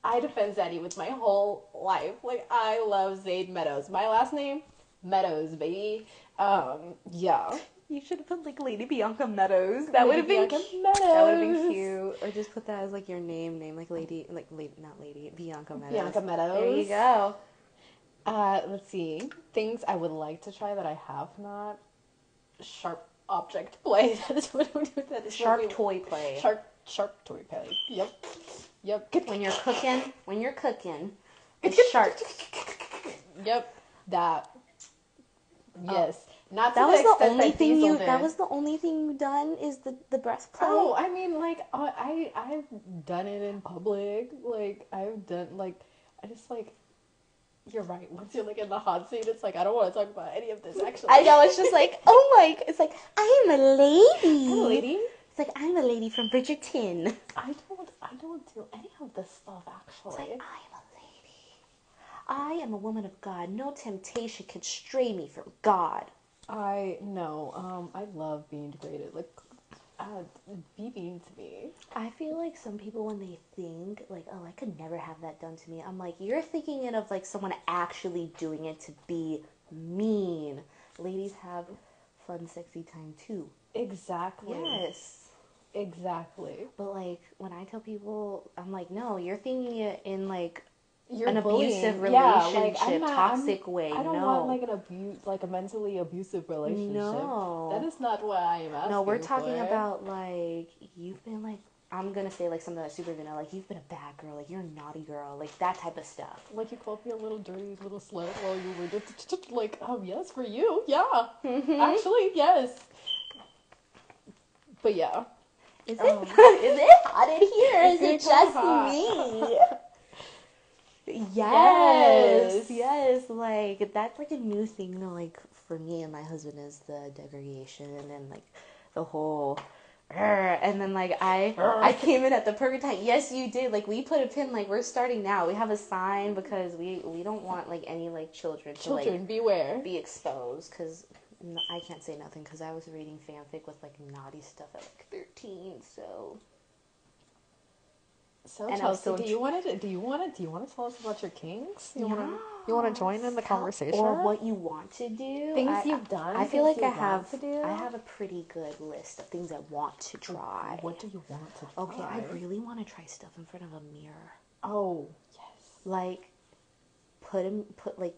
I defend Zaddy with my whole life. Like I love Zayd Meadows. My last name Meadows, baby. Um, yeah. You should have put like Lady Bianca Meadows. That would have been Bianca cute. Meadows. That would have been cute. Or just put that as like your name, name like Lady, like lady, not Lady Bianca Meadows. Bianca Meadows. There you go. Uh, let's see. Things I would like to try that I have not. Sharp object play. That is what we do. that is Sharp toy play. Sharp sharp toy play. Yep. Yep. When you're cooking, when you're cooking, it's sharp. Yep. That. Yes. Not. That was the only that thing you. did. That was the only thing you done is the the breath play. Oh, I mean, like I, I, I've done it in public. Like I've done, like I just like. You're right. Once you're like in the hot seat, it's like I don't want to talk about any of this. Actually, I know it's just like oh my. It's like I'm a lady. I'm a lady. It's like I'm a lady from Bridgerton. I don't. I don't do any of this stuff. It's like Actually, I'm a lady. I am a woman of God. No temptation can stray me from God. I know. Um, I love being degraded. Like, uh, be mean to me. I feel like some people when they think like, oh, I could never have that done to me. I'm like, you're thinking it of like someone actually doing it to be mean. Ladies have fun, sexy time too. Exactly. Yes. Exactly. But like when I tell people, I'm like, no, you're thinking it in like You're an abusive bullying. Yeah, like, relationship, I'm I'm- toxic way. I don't no. want like an abuse, like a mentally abusive relationship. No. that is not what I am asking. no, we're talking for. about like you've been like I'm gonna say like something that's super vanilla, like you've been a bad girl, like you're a naughty girl, like that type of stuff. like you called me a little dirty little slut while you were just like, oh yes, for you, yeah, Mm-hmm. actually yes. But yeah, Is it Um, is it hot in here? Is Is it it just hot? me? yes, Yes. yes, like that's like a new thing, you know, like for me and my husband is the degradation and like the whole and then like I I came in at the perfect time. Yes, you did. Like we put a pin. Like we're starting now. We have a sign because we we don't want like any like children to children like beware. be exposed because I can't say nothing because I was reading fanfic with like naughty stuff at like thirteen. So So And Chelsea, do you want to? Do you want to? Do you want to tell us about your kinks? You want to? You want to join in the conversation? or what you want to do. Things I- you've done, I feel like I have. to do? I have a pretty good list of things I want to try. What do you want to? Okay, I really want to try stuff in front of a mirror. Oh yes. Like, put him, put like.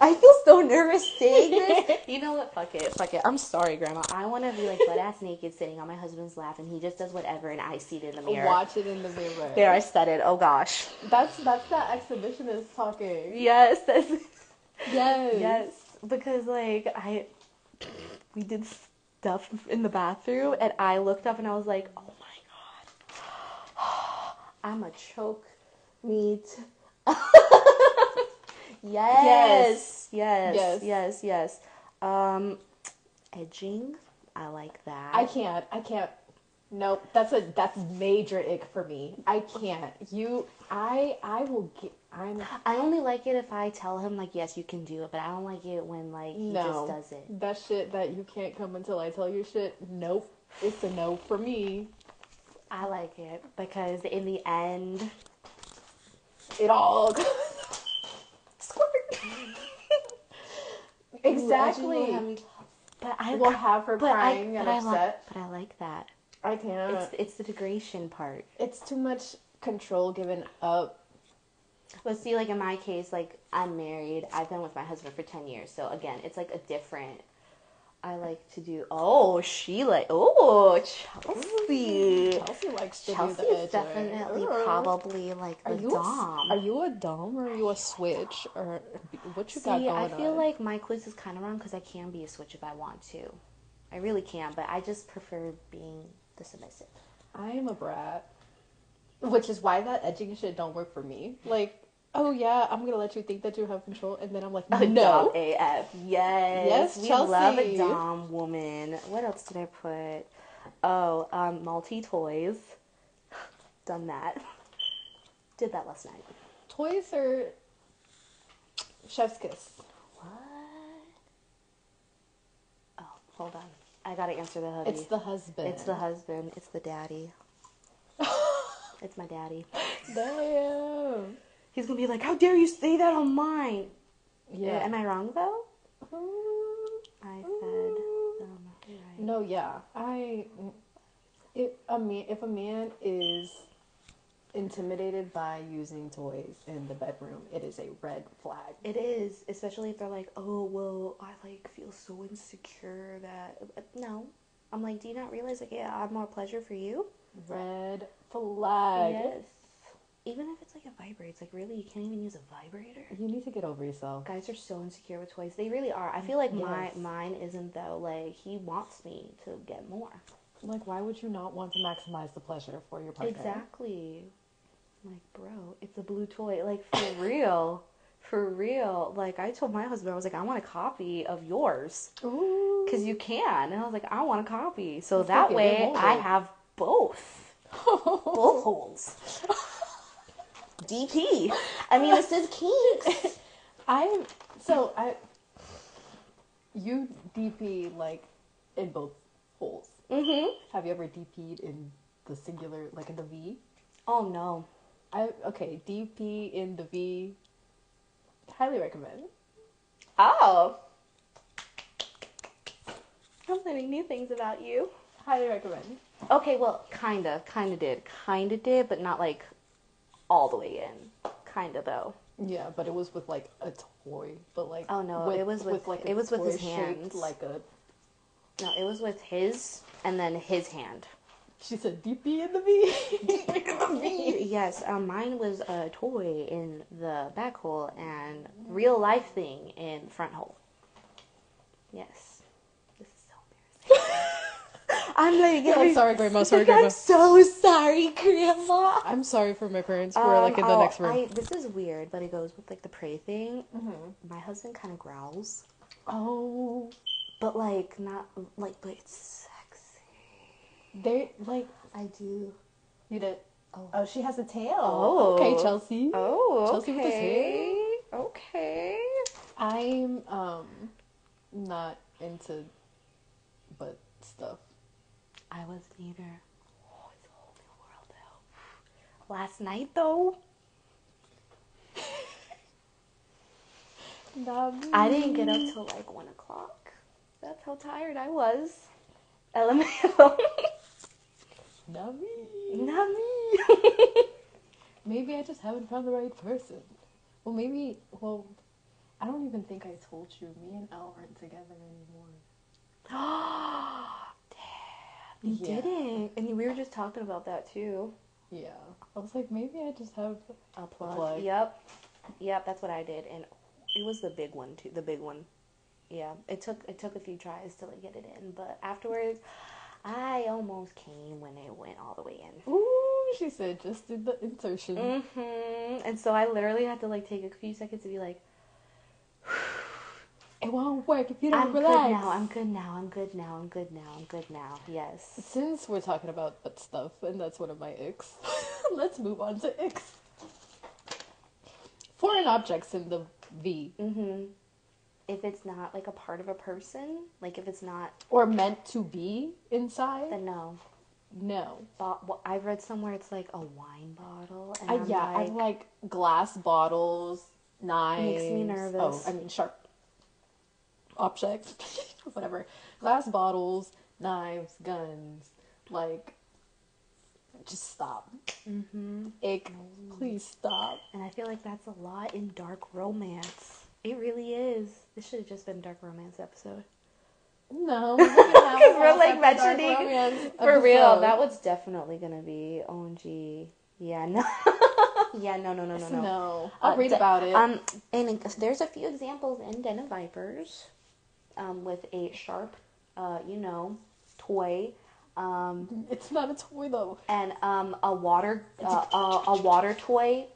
I feel so nervous saying this. you know what? Fuck it. Fuck it. I'm sorry, Grandma. I want to be like butt ass naked, sitting on my husband's lap, and he just does whatever, and I see it in the mirror. Watch it in the mirror. There, I said it. Oh gosh. That's that's that exhibitionist talking. Yes. That's. Yes. Yes, because like I, we did stuff in the bathroom, and I looked up and I was like, "Oh my god, I'm a choke meat." yes, yes, Yes. yes, yes, Um, edging, I like that. I can't. I can't. Nope. That's a that's major ick for me. I can't. You. I. I will get. I'm. I only like it if I tell him like, "Yes, you can do it," but I don't like it when like he no. just does it. That shit that you can't come until I tell you shit. Nope. It's a no for me. I like it because in the end, It all. Exactly. But I We'll have her crying I, and I upset. but I like that. I can't. It's it's the degradation part. it's too much control given up. But see, like in my case, like I'm married. I've been with my husband for ten years, so again, it's like a different. I like to do. Oh, she like. Oh, Chelsea. Mm, Chelsea likes to Chelsea do the is definitely probably like Are the you dom. A, are you a dom or are you a switch or what you got See, going I feel on? like my quiz is kind of wrong because I can be a switch if I want to. I really can, but I just prefer being the submissive. I am a brat, which is why that edging shit don't work for me. Like, oh yeah, I'm gonna let you think that you have control, and then I'm like, no. Dom AF. Yes. Yes, we love a Dom woman. What else did I put? Oh, um, multi toys. Done that. Did that last night. Toys are chef's kiss. What? Oh, hold on. I gotta answer the hubby. It's the husband. It's the husband. It's the daddy. it's my daddy. Damn. He's gonna be like, "How dare you say that on mine?" Yeah. Uh, am I wrong though? Mm-hmm. I said them right. No, yeah. I if a man if a man is intimidated by using toys in the bedroom, it is a red flag. It is, especially if they're like, "Oh, well, I like feel so insecure that." Uh, no, I'm like, do you not realize like, yeah, I have more pleasure for you? Red flag. yes. Even if it's like a vibrator, it's like really, you can't even use a vibrator. You need to get over yourself. Guys are so insecure with toys. They really are. I feel like my mine isn't though. Like he wants me to get more. Like, why would you not want to maximize the pleasure for your partner? Exactly. Like, bro, it's a blue toy. Like, for real. For real. Like, I told my husband, I was like, I want a copy of yours. Ooh. Because you can. And I was like, I want a copy. So Let's that way I have both. Both holes. DP. I mean, this is kinks. I so I you DP like in both holes. Mm-hmm. Have you ever DP'd in the singular, like in the V? Oh, no. I okay, DP in the V. Highly recommend. Oh. I'm learning new things about you. Highly recommend. Okay, well, kinda, kinda did, kinda did, but not like all the way in. Kinda though. Yeah, but it was with like a toy, but like Oh, no, it was with- like it was with his hands. like a. No, it was with his and then his hand. She said DP in the V. DP in the V. Yes, um, mine was a toy in the back hole and real life thing in front hole. Yes, this is so embarrassing. I'm like, Yeah, I'm sorry, Grandma. Sorry, I'm Grandma. so sorry, Grandma. I'm sorry for my parents who are like in Um, the oh, next room. I, this is weird, but it goes with like the prey thing. My husband kind of growls, Oh, but like not like, but it's sexy. they like I do. you did. Oh. Oh, she has a tail. Oh. okay, Chelsea. Oh, Chelsea with the okay. Okay. I'm um not into butt stuff. I wasn't either. Oh, it's a whole new world though. Last night though, I didn't get up till like one o'clock. That's how tired I was. LMAO. Not me. Not me. Maybe I just haven't found the right person. Well, maybe. Well, I don't even think I told you. Me and Al aren't together anymore. You Yeah. didn't. And we were just talking about that too. Yeah. I was like, maybe I just have. A plug. plug. Yep. Yep, that's what I did. And it was the big one too. The big one. Yeah. It took it took a few tries to like get it in, but afterwards I almost came when it went all the way in. Ooh, she said, just did the insertion. hmm And so I literally had to like take a few seconds to be like, It won't work if you don't I'm relax. good now. I'm good now. I'm good now. I'm good now. I'm good now. Yes. Since we're talking about that stuff, and that's one of my icks, let's move on to icks. Foreign objects in the V, Mm-hmm. If it's not like a part of a person, like if it's not, or meant to be inside, then no. no. Bo- well, I've read somewhere it's like a wine bottle. And I, I'm yeah, like, I like glass bottles, knives. Makes me nervous. Oh, I mean sharp objects, whatever. Glass bottles, knives, guns. Like, just stop. hmm Ick, please stop. And I feel like that's a lot in dark romance. It really is. This should have just been dark romance episode. No, we're, gonna have a Because we're like mentioning For real, that was definitely gonna be OMG. Yeah, no. yeah, no, no, no, no, no. No, I'll Uh, read about it. Um, and there's a few examples in Den of Vipers, um, with a sharp, uh, you know, toy, um, it's not a toy though. and um, a water, uh, a, a water toy.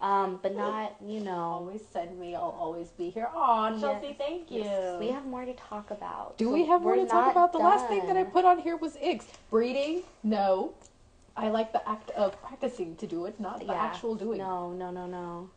Um, but not, you know. always send me. I'll always be here. Aw, Chelsea, Yes. thank you. Yes, We have more to talk about. Do So we have more to talk about? The last thing that I put on here was eggs. Breeding? No. I like the act of practicing to do it, not the Yeah. actual doing. No, no, no, no.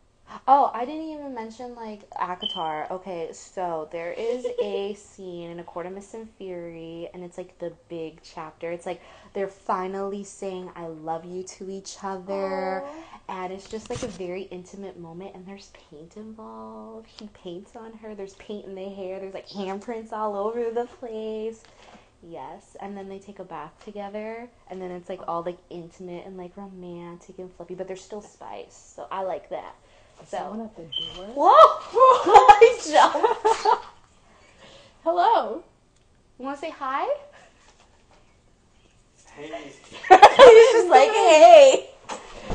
Oh, I didn't even mention like ACOTAR. Okay, so there is a scene in A Court of Mist and Fury, and it's like the big chapter. It's like they're finally saying "I love you" to each other, and it's just like a very intimate moment. And there's paint involved. He paints on her. There's paint in the hair. There's like handprints all over the place. Yes, and then they take a bath together, and then it's like oh. all like intimate and like romantic and fluffy, but there's still spice. So I like that. Is So- someone at the door? Whoa! I jumped. Hello. You want to say hi? Hey, He's just like, hey.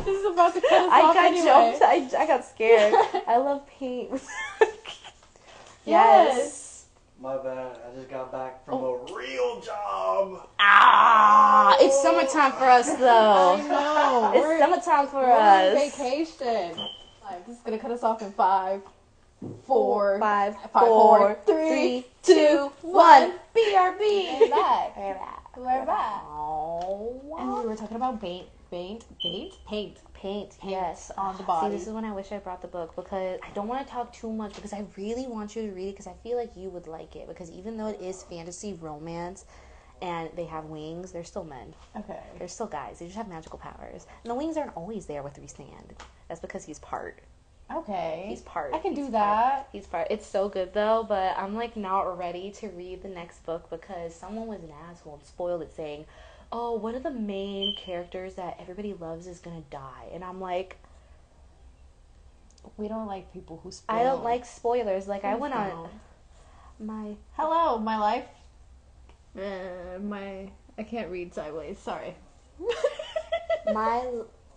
This is about to cut us I off got anyway. jumped. I, I got scared. I love paint. Yes. my bad. I just got back from a real job. Ah, it's summertime for us though. I know. It's we're, summertime for we're on us. vacation. Like, this is gonna cut us off in five, four, Five, five, four, four, three, three, two, one. BRB. We're back. We're back. We're back. And we were talking about paint, paint, paint, paint. paint, Paint yes, on the body. See, this is when I wish I brought the book because I don't want to talk too much because I really want you to read it because I feel like you would like it because even though it is fantasy romance and they have wings, they're still men. Okay. They're still guys. They just have magical powers. And the wings aren't always there with Rhysand. That's because he's part. Okay. He's part. I can He's do part. that. He's part. It's so good though, but I'm like not ready to read the next book because someone was an asshole and spoiled it saying, "Oh, one of the main characters that everybody loves is gonna die," and I'm like, We don't like people who spoil. I don't like spoilers. Like I Please went on my Hello, my life. Uh, my I can't read sideways. Sorry. my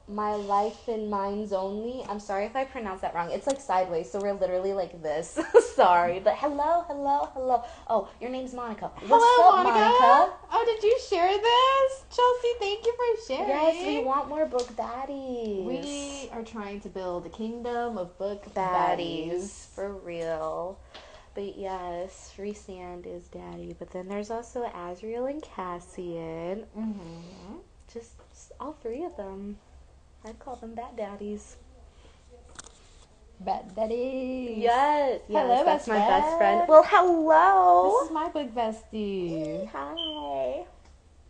my life and minds only. I'm sorry if I pronounced that wrong. It's like sideways, so we're literally like this. sorry, but hello, hello, hello. Oh, your name's Monica. What's Hello, up, Monica. Oh, did you share this, Chelsea? Thank you for sharing. Yes, we want more book daddies. We are trying to build a kingdom of book baddies baddies. for real. But yes, Rhysand is daddy. But then there's also Azriel and Cassian. Mm-hmm. Just, just all three of them. I'd call them bad daddies. Bad daddies. Yes, yes, Hello, that's my best friend. friend. Well, hello. This is my book bestie. Hi.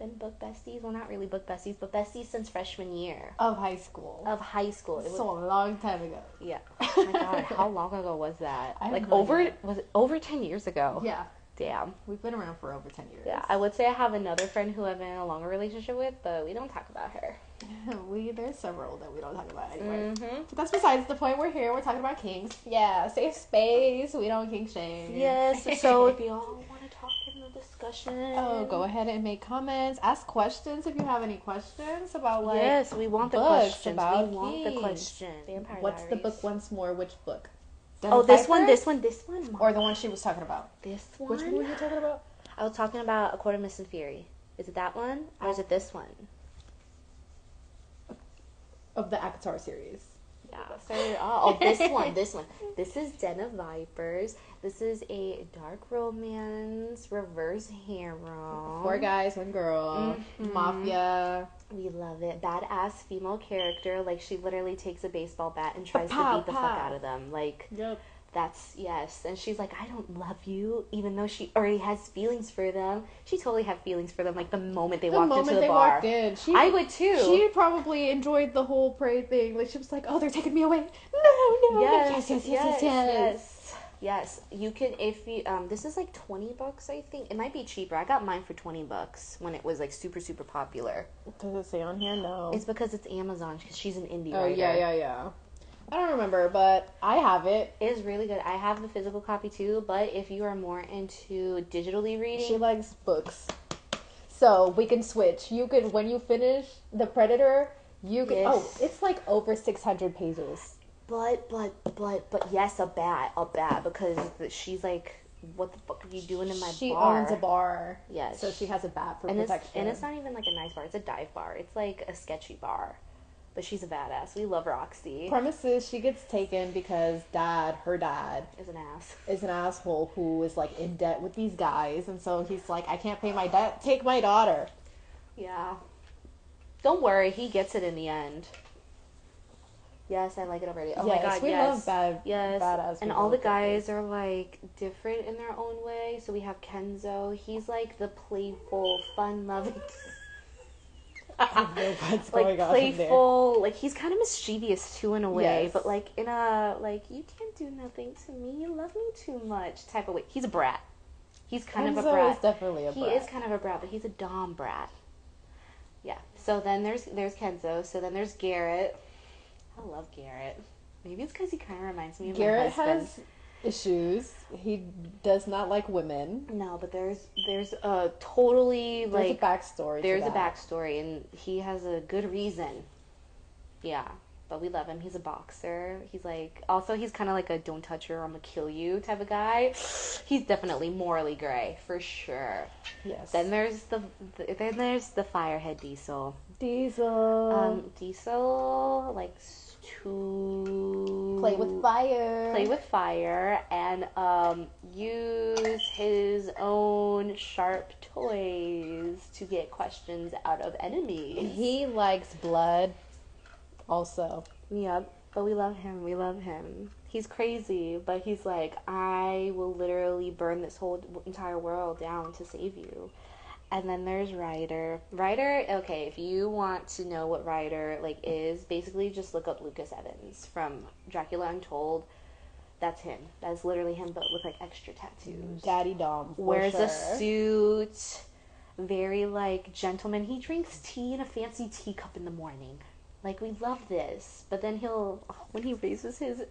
Been book besties. Well, not really book besties, but besties since freshman year Of high school. of high school. It was, so a long time ago. yeah. Oh my god, how long ago was that? Like no over idea. was it over ten years ago? Yeah. Damn. We've been around for over 10 years. Yeah, I would say I have another friend who I've been in a longer relationship with, but we don't talk about her. we there's several that we don't talk about anyway. Mm-hmm. But that's besides the point. We're here. We're talking about kinks. Yeah, safe space. We don't kink shame. Yes. So if y'all want to talk in the discussion, Oh, go ahead and make comments. Ask questions if you have any questions about like yes, we want the questions. about We want the question. Vampire what's the book once more? Which book? Oh, this one, this one, this one, or the one she was talking about. this one. Which one were you talking about? I was talking about A Court of Mist and Fury. Is it that one or is it this one? Of the ACOTAR series. Yeah. So, oh, oh, this one, this one. This is Den of Vipers. This is a dark romance, reverse harem. Four guys, one girl, Mhm. mafia. We love it. Badass female character. Like she literally takes a baseball bat and tries Pow, to beat the fuck out of them. Like Yep. that's yes. And she's like, I don't love you, even though she already has feelings for them. She totally had feelings for them. Like the moment they The walked moment into the they bar. walked in, she I would too. She probably enjoyed the whole prey thing. Like she was like, "Oh, they're taking me away." No, no. yes, yes, yes, yes, yes. yes. Yes, you can if you um this is like 20 bucks I think. It might be cheaper. I got mine for 20 bucks when it was like super super popular. Does it say on here? No. It's because it's Amazon cuz she's an indie oh writer. yeah, yeah, yeah. I don't remember, but I have it. It is really good. I have the physical copy too, but if you are more into digitally reading, She likes books, so we can switch. You can when you finish the Predator. You can. Oh, it's like over six hundred pages. But but but but yes, a bat, a bat because she's like, what the fuck are you doing in my bar? she bar? owns a bar. Yes. So she has a bat for and it's protection. and it's not even like a nice bar. It's a dive bar. It's like a sketchy bar, but she's a badass. We love Roxy. Premise is she gets taken because dad, her dad, Is an ass. is an asshole who is like in debt with these guys, and so he's like, I can't pay my debt. Take my daughter. Yeah. Don't worry, he gets it in the end. Yes, I like it already. Oh yes, my god, we yes. love bad, Yes, badass. and all the guys are like different in their own way. So we have Kenzo. He's like the playful, fun-loving, what's like going on there. playful. Like he's kind of mischievous too in a way, Yes. but like in a like you can't do nothing to me. You love me too much type of way. He's a brat. He's kind of a brat. is definitely a he brat. is kind of a brat, but he's a dom brat. Yeah. So then there's there's Kenzo. So then there's Garrett. I love Garrett. Maybe it's because he kind of reminds me of Garrett my husband. has issues. He does not like women. No, but there's there's a totally There's like a backstory. to there's a backstory, and he has a good reason. Yeah, but we love him. He's a boxer. He's like also he's kind of like a don't touch her, I'm gonna kill you type of guy. He's definitely morally gray for sure. Yes. Then there's the, the then there's the firehead Diesel. Diesel. Um, Diesel likes to play with fire. play with fire and um, use his own sharp toys to get questions out of enemies. He likes blood. Also, Yep, but we love him. We love him. He's crazy, but he's like, I will literally burn this whole entire world down to save you. And then there's Ryder. Ryder, okay, if you want to know what Ryder like is, basically just look up Lucas Evans from Dracula Untold. That's him. That's literally him, but with like extra tattoos. Daddy Dom Wears sure. a suit. Very like gentleman. He drinks tea in a fancy teacup in the morning. Like we love this, but then he'll when he raises his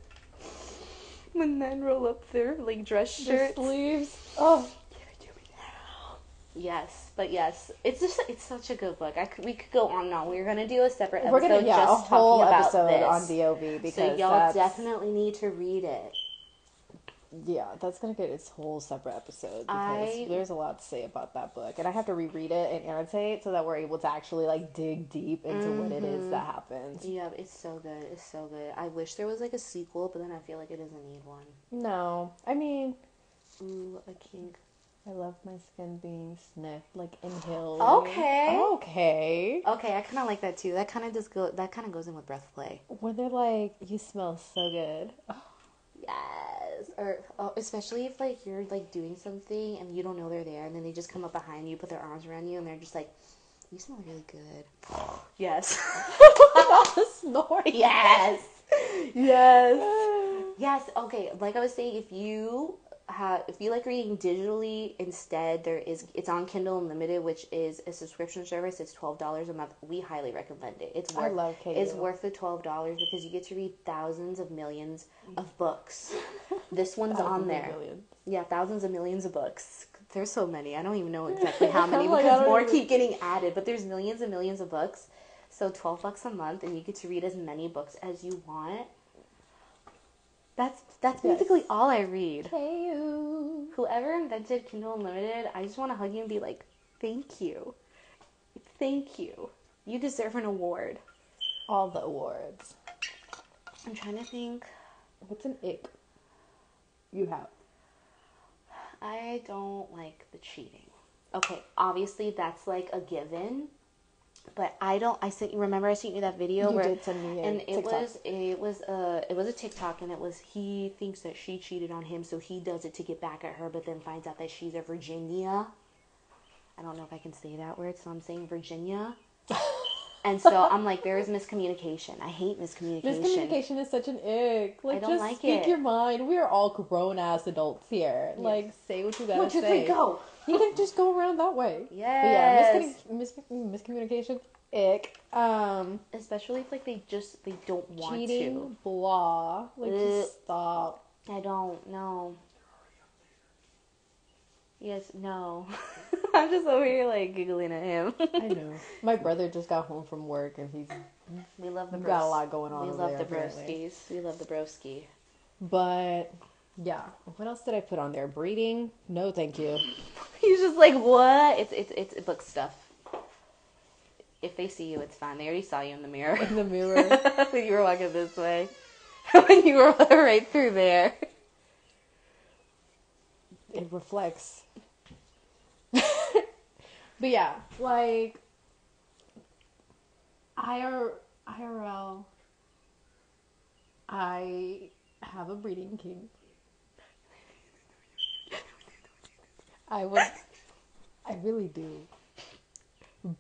when men roll up their like dress shirts. sleeves. Oh, Yes, but yes, it's just it's such a good book. I could, we could go on and on. We're gonna do a separate episode we're gonna yeah just a whole episode this. on DOV because so y'all definitely need to read it. yeah that's gonna get its whole separate episode because I- there's a lot to say about that book and I have to reread it and annotate so that we're able to actually like dig deep into what it is that mm-hmm. happens. Yeah, it's so good. It's so good. I wish there was like a sequel, but then I feel like it doesn't need one. No, I mean Ooh, a kink. I love my skin being sniffed like inhaled. Okay. Okay. Okay, I kind of like that too. That kind of just go. That kind of goes in with breath play. When they're like, you smell so good. Yes, or oh, especially if like you're like doing something and you don't know they're there, and then they just come up behind you, put their arms around you, and they're just like, You smell really good. Yes. Snort. yes. Yes. Yes. Okay. Like I was saying, if you have, if you like reading digitally instead, there is it's on Kindle Unlimited, which is a subscription service. It's twelve dollars a month. We highly recommend it. It's I worth. love It's worth the twelve dollars because you get to read thousands of millions of books. This one's on there. Yeah, thousands of millions of books. There's so many. I don't even know exactly how many like, because more even- keep getting added, but there's millions and millions of books. So 12 bucks a month and you get to read as many books as you want. That's that's Yes. basically all I read. KU. Whoever invented Kindle Unlimited, I just want to hug you and be like, "Thank you. Thank you. You deserve an award." All the awards. I'm trying to think. What's an ick you have? I don't like the cheating. Okay, obviously that's like a given, but I don't. I sent you. Remember, I sent you that video You where, did send me a and it TikTok. was it was a it was a TikTok, and it was he thinks that she cheated on him, so he does it to get back at her, but then finds out that she's a Virginia. I don't know if I can say that word, so I'm saying Virginia. and so I'm like, there is miscommunication. I hate miscommunication. Miscommunication is such an ick. Like, don't just like speak it. your mind. We are all grown ass adults here. Like, say what you gotta One, two, say. three, go. You can just go around that way. But Yes. yeah, mis- mis- miscommunication, ick. Um, Especially if like they just they don't want to. cheating, blah. Like, Ugh. just stop. I don't know. Yes, no. I'm just over here like giggling at him. I know. My brother just got home from work and he's we love the bros- got a lot going on. We love there, the broskies. We love the broski. But yeah, what else did I put on there? Breeding? No, thank you. He's just like, what? It's it's it's book stuff. If they see you, it's fine. They already saw you in the mirror In the mirror. when you were walking this way. when you were right through there. it reflects. but yeah, like IR, IRL, I have a breeding king. I would, I really do,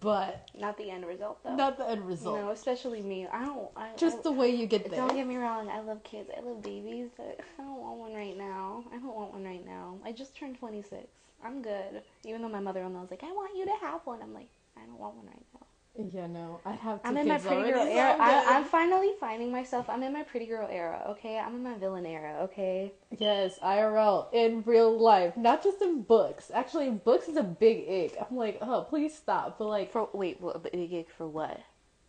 but Not the end result though. not the end result. No, especially me. I don't. I, Just I, the way you get there. Don't get me wrong. I love kids. I love babies, but I don't want one right now. I don't want one right now. I just turned 26. I'm good. Even though my mother-in-law was like, "I want you to have one," I'm like, "I don't want one right now." Yeah, no, I have I'm in my pretty girl era. I'm I. I'm finally finding myself. I'm in my pretty girl era. Okay, I'm in my villain era. Okay. Yes, IRL in real life, not just in books. Actually, books is a big ick. I'm like, oh, please stop. But like For wait, what, big gig for what?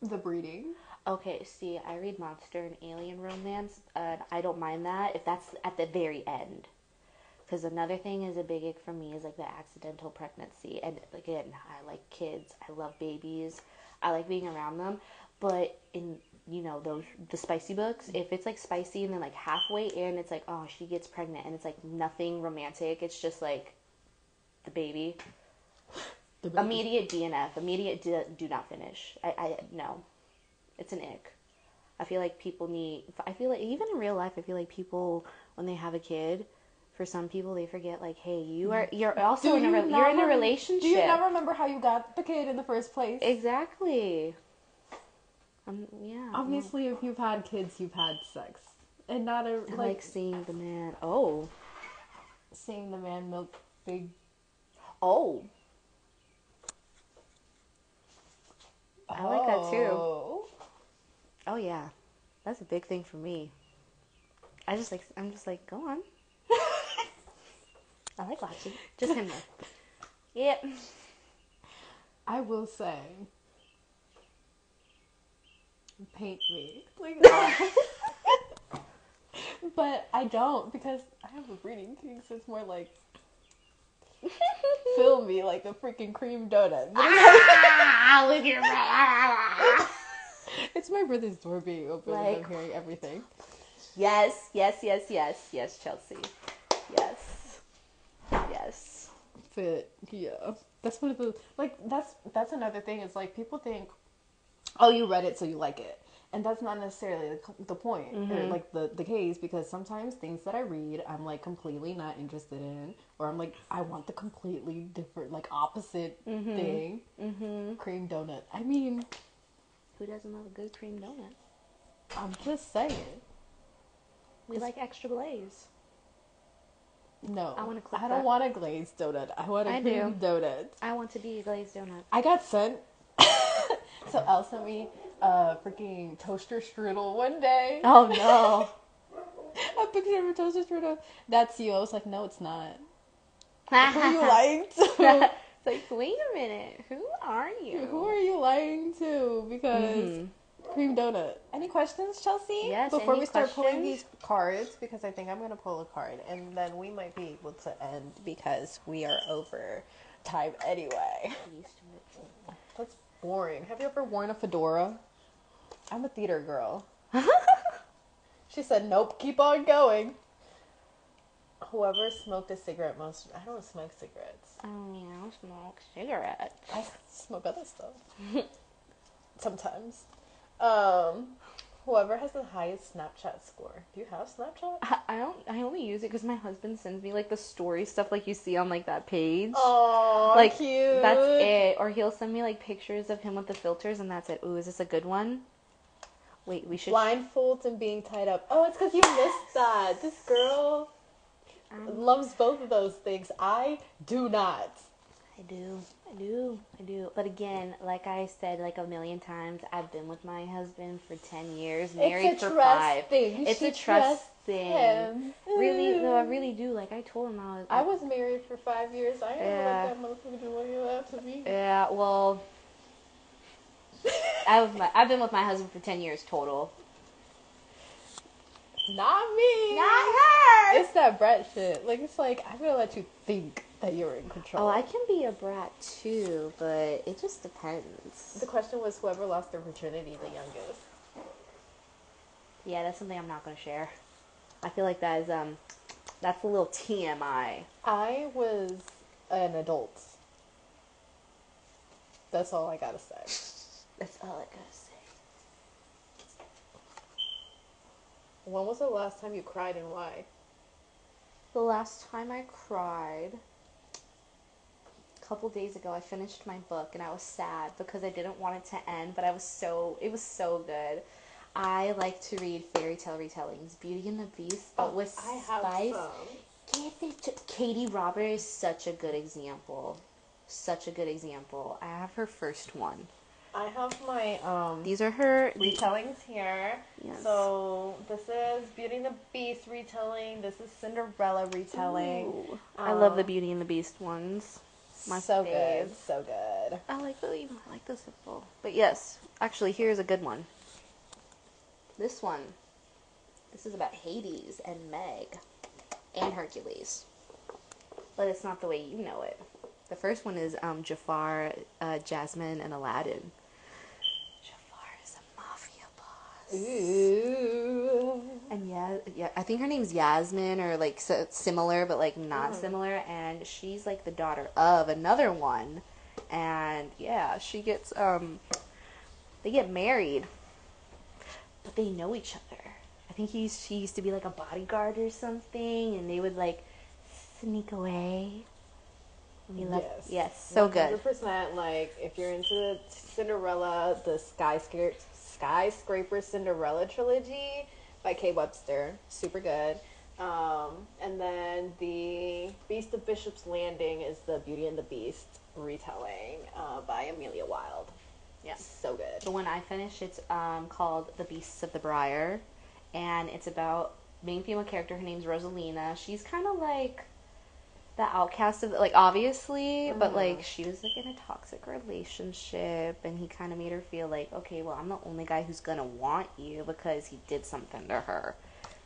the breeding, Okay, see, I read monster and alien romance, and I don't mind that if that's at the very end. Because another thing is a big ick for me is like the accidental pregnancy. And again, I like kids. I love babies. I like being around them. But in you know those the spicy books, if it's like spicy and then like halfway in, it's like oh she gets pregnant and it's like nothing romantic. It's just like the baby. the baby. Immediate DNF. Immediate do, do not finish. I, I no, it's an ick. I feel like people need. I feel like even in real life, I feel like people when they have a kid, for some people they forget like, hey, you are you're also in a re- you're in a relationship. Do you not remember how you got the kid in the first place? exactly. Um, yeah. no. Obviously, if you've had kids, you've had sex, and not a like, like seeing the man. Oh, seeing the man milk big. oh. I like that too. Oh. Oh yeah, that's a big thing for me. I just like I'm just like go on. I like watching. Just him though. Yep. I will say, paint me, like. but I don't because I have a breeding thing, so it's more like fill me like a freaking cream donut. But ah, with ah, your ah, ah, it's my brother's door being open and I'm hearing everything. Yes, yes, yes, yes, yes, Chelsea. Yes, yes. But yeah, that's one of the like that's that's another thing is like people think, oh, you read it so you like it, and that's not necessarily the, the point or Mm-hmm. like the the case because sometimes things that I read I'm like completely not interested in or I'm like I want the completely different like opposite thing. Mm-hmm. Cream donut. I mean, Who doesn't love a good cream donut? I'm just saying. We like extra glaze. No, I wanna clip I don't that. want a glazed donut. I want a I cream do. donut. I want to be a glazed donut. I got sent. so Elle sent me a freaking toaster strudel one day. Oh no. A picture of a toaster strudel. That's you. I was like, no, it's not. Who are you lying to? it's like, wait a minute. Who are you? Who are you lying to? Because Mhm. Cream donut. Any questions, Chelsea? Yes, Before any we start pulling these cards, because I think I'm gonna pull a card, and then we might be able to end because we are over time anyway. That's boring. Have you ever worn a fedora? I'm a theater girl. She said, "Nope, keep on going." Whoever smoked a cigarette most, I don't smoke cigarettes. I mean, I don't smoke cigarettes. I smoke other stuff. Sometimes. Um, whoever has the highest Snapchat score. Do you have Snapchat? I, I don't. I only use it because my husband sends me like the story stuff, like you see on like that page. Oh, like cute. that's it. Or he'll send me like pictures of him with the filters, and that's it. Ooh, is this a good one? Wait, we should. Blindfolds and being tied up. Oh, it's because you missed that. This girl Um, loves both of those things. I do not. I do. I do. I do. But again, like I said like a million times, I've been with my husband for 10 years, married it's a for trust 5. thing. It's She a trust thing. him. Really, no, I really do. Like I told him I was I was married for five years. I didn't Yeah. know what that motherfucker he allowed to be. Yeah, well I was my, I've been with my husband for 10 years total. Not me. Not her. It's that brat shit. Like it's like I'm gonna let you think that you're in control. Oh, I can be a brat too, but it just depends. The question was whoever lost their virginity the youngest. Yeah, that's something I'm not going to share. I feel like that is um that's a little TMI. I was an adult. That's all I gotta say. That's all I got to say. When was the last time you cried and why? The last time I cried, a couple days ago, I finished my book and I was sad because I didn't want it to end, but I was so it was so good. I like to read fairy tale retellings, Beauty and the Beast, but with spice. Give it to Katee Robert is such a good example. Such a good example. I have her first one. I have my um These are her retellings here. Yes. So this is Beauty and the Beast retelling. This is Cinderella retelling. Ooh. I love the Um, Beauty and the Beast ones. My so fave. good, so good. I like the I like the simple. But yes, actually, here's a good one. This one. This is about Hades and Meg and Hercules. But it's not the way you know it. The first one is um, Jafar, uh, Jasmine, and Aladdin. Jafar is a mafia boss. Ooh. And yeah, yeah, I think her name's Yasmin or like so, similar, but like not Mhm. similar. And she's like the daughter of another one. And yeah, she gets um, they get married, but they know each other. I think he's she used to be like a bodyguard or something, and they would like sneak away. We love, Yes. yes, so good. 100% like if you're into the Cinderella, the skyscraper skyscraper Cinderella trilogy by Kay Webster, super good. Um, and then the Beast of Bishop's Landing is the Beauty and the Beast retelling uh, by Amelia Wilde. Yeah. so good. The one I finished, it's um, called The Beasts of the Briar, and it's about main female character. Her name's Rosalina. She's kind of like the outcast of like obviously, but Mhm. like she was like in a toxic relationship, and he kind of made her feel like, okay, well, I'm the only guy who's gonna want you because he did something to her.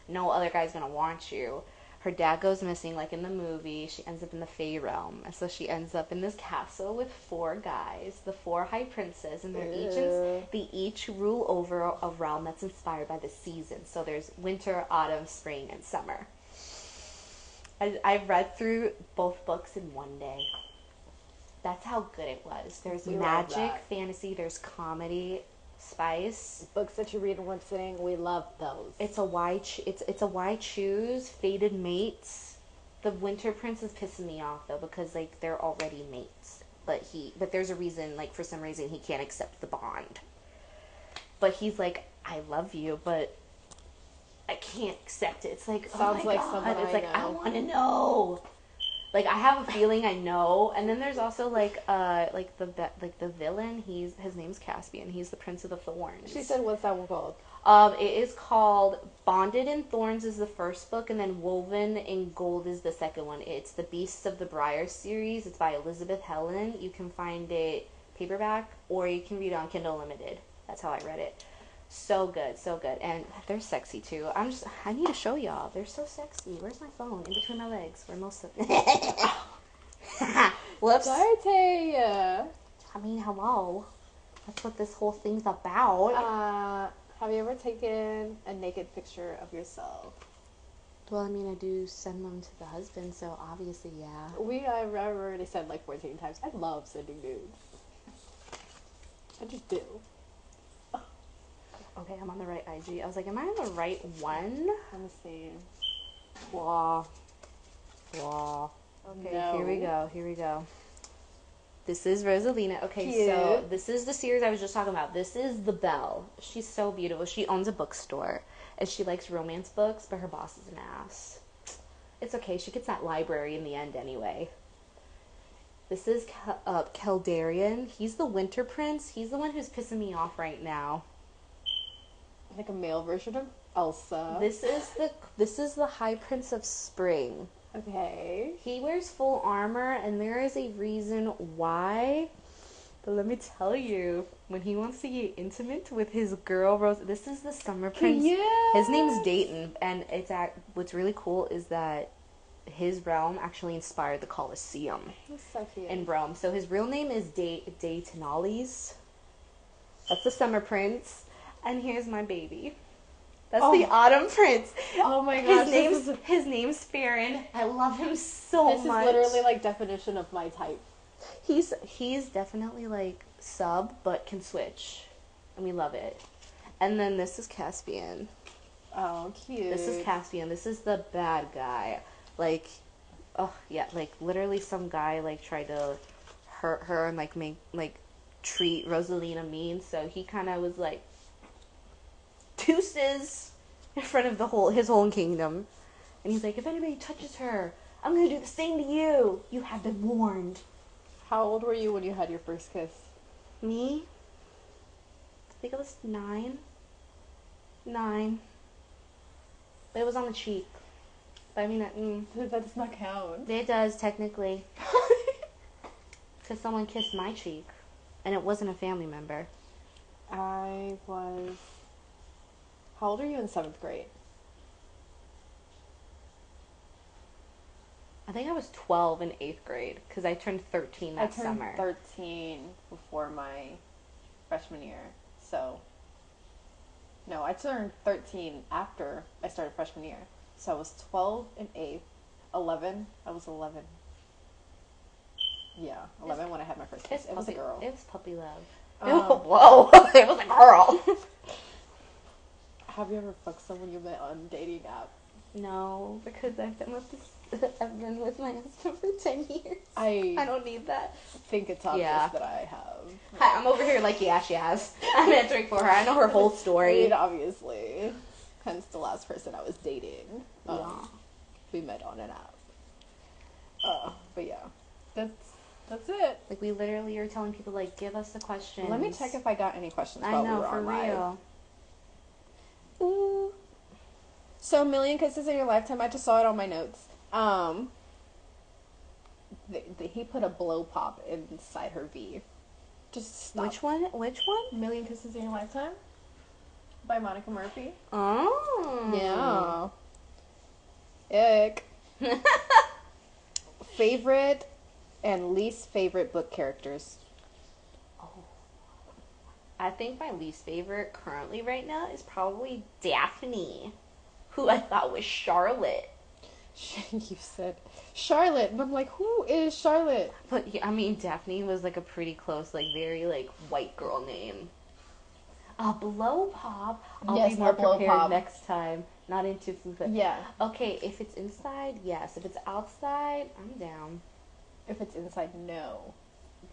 No other guy's gonna want you. Her dad goes missing, like in the movie. She ends up in the Fey realm, and so she ends up in this castle with four guys, the four high princes, and they're each in, they each rule over a realm that's inspired by the seasons. So there's winter, autumn, spring, and summer. I, I read through both books in one day. That's how good it was. There's We magic, fantasy, there's comedy. Spice. Books that you read in one sitting, we love those. It's a why. Ch- it's it's a why choose. Fated mates. The Winter Prince is pissing me off though because like they're already mates, but he but there's a reason like for some reason he can't accept the bond. But he's like, I love you, but I can't accept it. It's like oh Sounds my like God. someone It's I like I want to know. Like I have a feeling I know, and then there's also like uh like the like the villain. He's his name's Caspian. He's the Prince of the Thorns. she said, "What's that one called?" Um, it is called Bonded in Thorns is the first book, and then Woven in Gold is the second one. It's the Beasts of the Briar series. It's by Elizabeth Helen. You can find it paperback, or you can read it on Kindle Limited. That's how I read it. So good, so good, and they're sexy too. I'm just, I need to show y'all. They're so sexy. Where's my phone? In between my legs, where most of. Whoops. Darte. I mean, hello. That's what this whole thing's about. Uh, have you ever taken a naked picture of yourself? Well, I mean, I do send them to the husband, so obviously, yeah. We I've already said like 14 times. I love sending nudes. I just do. Okay, I'm on the right IG. I was like, am I on the right one? I'm the same. Blah. Blah. Okay, No. here we go. Here we go. This is Rosalina. Okay, Cute. so this is the series I was just talking about. This is the Belle. She's so beautiful. She owns a bookstore, and she likes romance books, but her boss is an ass. It's okay. She gets that library in the end anyway. This is Kel- uh, Keldarion. He's the Winter Prince. He's the one who's pissing me off right now. Like a male version of Elsa. This is the this is the High Prince of Spring. Okay. He wears full armor, and there is a reason why. But let me tell you, when he wants to get intimate with his girl Rose, this is the Summer Prince. His name's Dayton, and it's at, what's really cool is that his realm actually inspired the Colosseum so cute. in Rome. So his real name is Day Daytonales. That's the Summer Prince, and here's my baby. That's oh the Oh. Autumn Prince. oh my gosh, His name's this is, his name's Farron. I love him so much. this is literally like definition of my type. he's he's definitely like sub, but can switch, and we love it. And then this is Caspian. Oh, cute. This is Caspian. This is the bad guy. Like, oh yeah, like literally some guy like tried to hurt her and like make like treat Rosalina mean. So he kind of was like deuces in front of the whole his whole kingdom, and he's like, if anybody touches her, I'm gonna do the same to you. You have been warned. How old were you when you had your first kiss? Me? I think it was nine. Nine. But it was on the cheek. But I mean, that- mm, That does not count. it does technically. Because someone kissed my cheek. And it wasn't a family member. I was. How old are you in seventh grade? I think I was 12 in 8th grade. Because I turned 13 that summer. I turned summer. 13 before my freshman year. So, no, I turned 13 after I started freshman year. So I was 12 in 8th. 11, I was 11. Yeah, 11 when I had my first kiss. It's It was a girl. It was puppy love. Um, Whoa. it was a girl. Have you ever fucked someone you met on dating app? no, because I've been with this. I've been with my husband for 10 years. I, I don't need that. think it's obvious Yeah. that I have. Hi, I'm over here like, yeah, she has. I'm answering for her. I know her whole I story. mean, obviously. Hence the last person I was dating. Um, Yeah. We met on an app. Uh, but yeah. That's that's it. Like, we literally are telling people, like, give us the questions. Let me check if I got any questions I know, we for live. Real. Ooh. So, a million kisses in your lifetime. I just saw it on my notes. Um, th th he put a blow pop inside her V. Just stop. Which one? Which one? Million kisses in your lifetime? By Monica Murphy. Oh. Yeah. Ick. favorite and least favorite book characters. I think my least favorite currently right now is probably Daphne, who I thought was Charlotte. you said Charlotte, and I'm like, who is Charlotte? But yeah, I mean, Daphne was like a pretty close, like very like white girl name. A blow pop. I'll Yes, be more blow prepared pop. next time. Not into food. but- Yeah. Okay, if it's inside, yes. If it's outside, I'm down. If it's inside, no.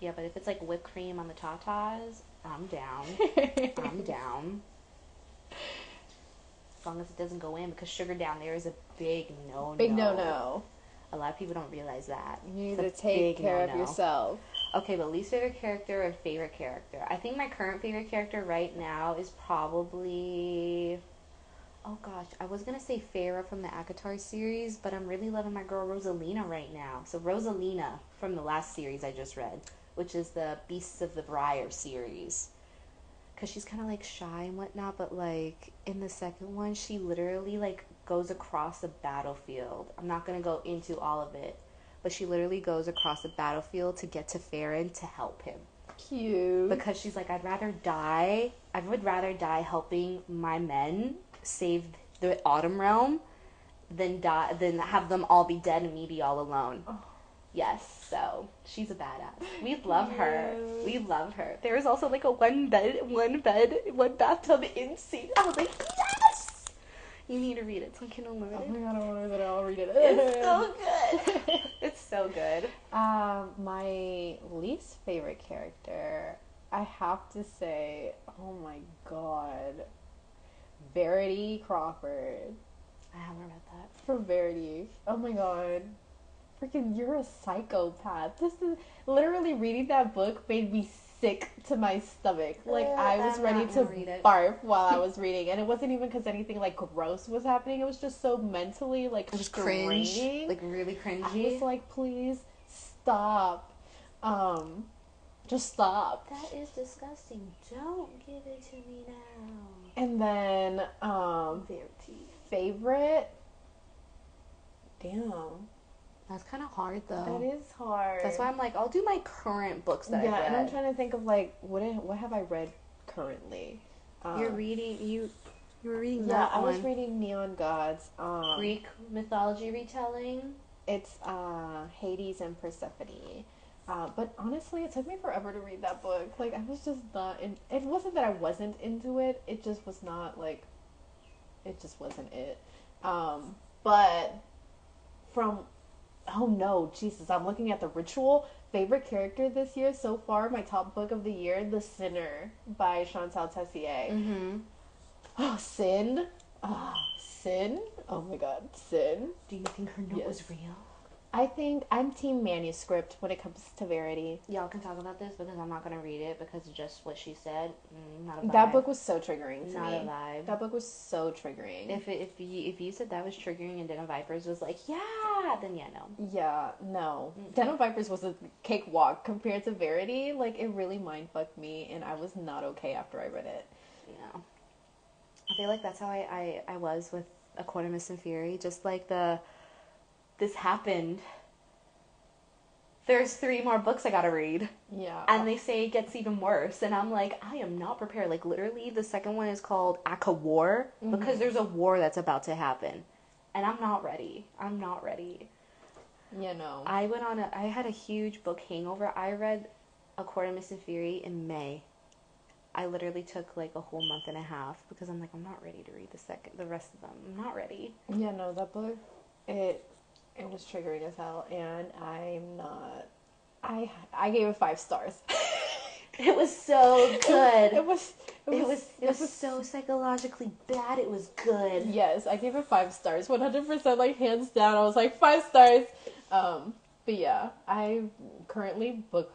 Yeah, but if it's like whipped cream on the tatas, I'm down. I'm down. As long as it doesn't go in, because sugar down there is a big no. No. Big no no. A lot of people don't realize that. You need It's to take care of no-no. yourself. Okay, but least favorite character or favorite character? I think my current favorite character right now is probably. Oh gosh, I was gonna say Feyre from the ACOTAR series, but I'm really loving my girl Rosalina right now. So Rosalina from the last series I just read, which is the Beasts of the Briar series. Cause she's kind of like shy and whatnot, but like in the second one, she literally like goes across a battlefield. I'm not gonna go into all of it, but she literally goes across the battlefield to get to Farron to help him Cute. because she's like, I'd rather die. I would rather die helping my men save the Autumn Realm than die than have them all be dead and me be all alone. Oh. Yes, so she's a badass. We love her. We love her. There is also like a one bed, one bed, one bathtub in scene. I was like, yes. You need to read it. It's on Kindle Oh my god, I want to read it. I'll read it. It's so good. it's so good. Um, my least favorite character, I have to say, oh my god, Verity Crawford I haven't read that. from Verity. Oh my god, freaking, you're a psychopath. This is literally reading that book made me sick to my stomach. Like Uh, I was I'm ready to barf while I was reading, and it wasn't even because anything like gross was happening. It was just so mentally like It was cringe, like really I cringy. was like, please stop. Um, just stop. That is disgusting. Don't give it to me now. And then, um, favorite. Damn, That's kind of hard though. that is hard. That's why I'm like, I'll do my current books that yeah, I've and I'm trying to think of like what I- what have I read currently. Um, You're reading you. You were reading Yeah, that I was one. reading Neon Gods. Um, Greek mythology retelling. It's uh, Hades and Persephone. Uh, but honestly, it took me forever to read that book. Like, I was just not in. It wasn't that I wasn't into it. It just was not like. It just wasn't it. Um, but from. Oh no, Jesus! I'm looking at the ritual. Favorite character this year so far. My top book of the year, The Sinner by Shantel Tessier. Mm-hmm. Oh, Sin. Oh, Sin. Oh my God, Sin. Do you think her note Yes. was real? I think I'm team manuscript when it comes to Verity. Y'all can talk about this because I'm not gonna read it because of just what she said. Mm, not a vibe. That book was so triggering to not me. a vibe. That book was so triggering. If it, if you if you said that was triggering and Den of Vipers was like yeah, then yeah no. yeah, no. Mm-mm. Den of Vipers was a cakewalk compared to Verity. Like it really mind fucked me, and I was not okay after I read it. Yeah. I feel like that's how I, I, I was with A Aquarius and Fury. Just like the this happened. There's three more books I gotta read. Yeah. And they say it gets even worse. And I'm like, I am not prepared. Like literally the second one is called ACOWAR because Mhm. there's a war that's about to happen. And I'm not ready. I'm not ready. you know. I went on a I had a huge book hangover. I read Aquarius and Fury in May. I literally took like a whole month and a half because I'm like I'm not ready to read the second the rest of them. I'm not ready. yeah, no. That book, it it was triggering as hell, and I'm not. I I gave it five stars. It was so good. It was. It was it was so psychologically bad. It was good. Yes, I gave it five stars, one hundred percent, like hands down. I was like five stars. Um, but yeah, I currently book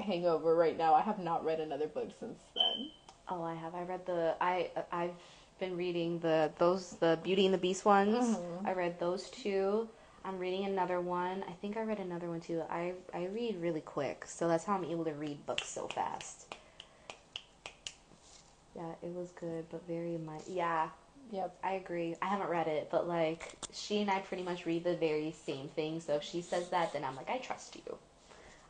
Hangover right now. I have not read another book since then. Oh, I have. I read the I I've been reading the those the Beauty and the Beast ones. Mhm. I read those two. I'm reading another one. I think I read another one too. I I read really quick, so that's how I'm able to read books so fast. Yeah, it was good, but very much. Yeah, Yep. I agree. I haven't read it, but like she and I pretty much read the very same thing. So if she says that, then I'm like, I trust you.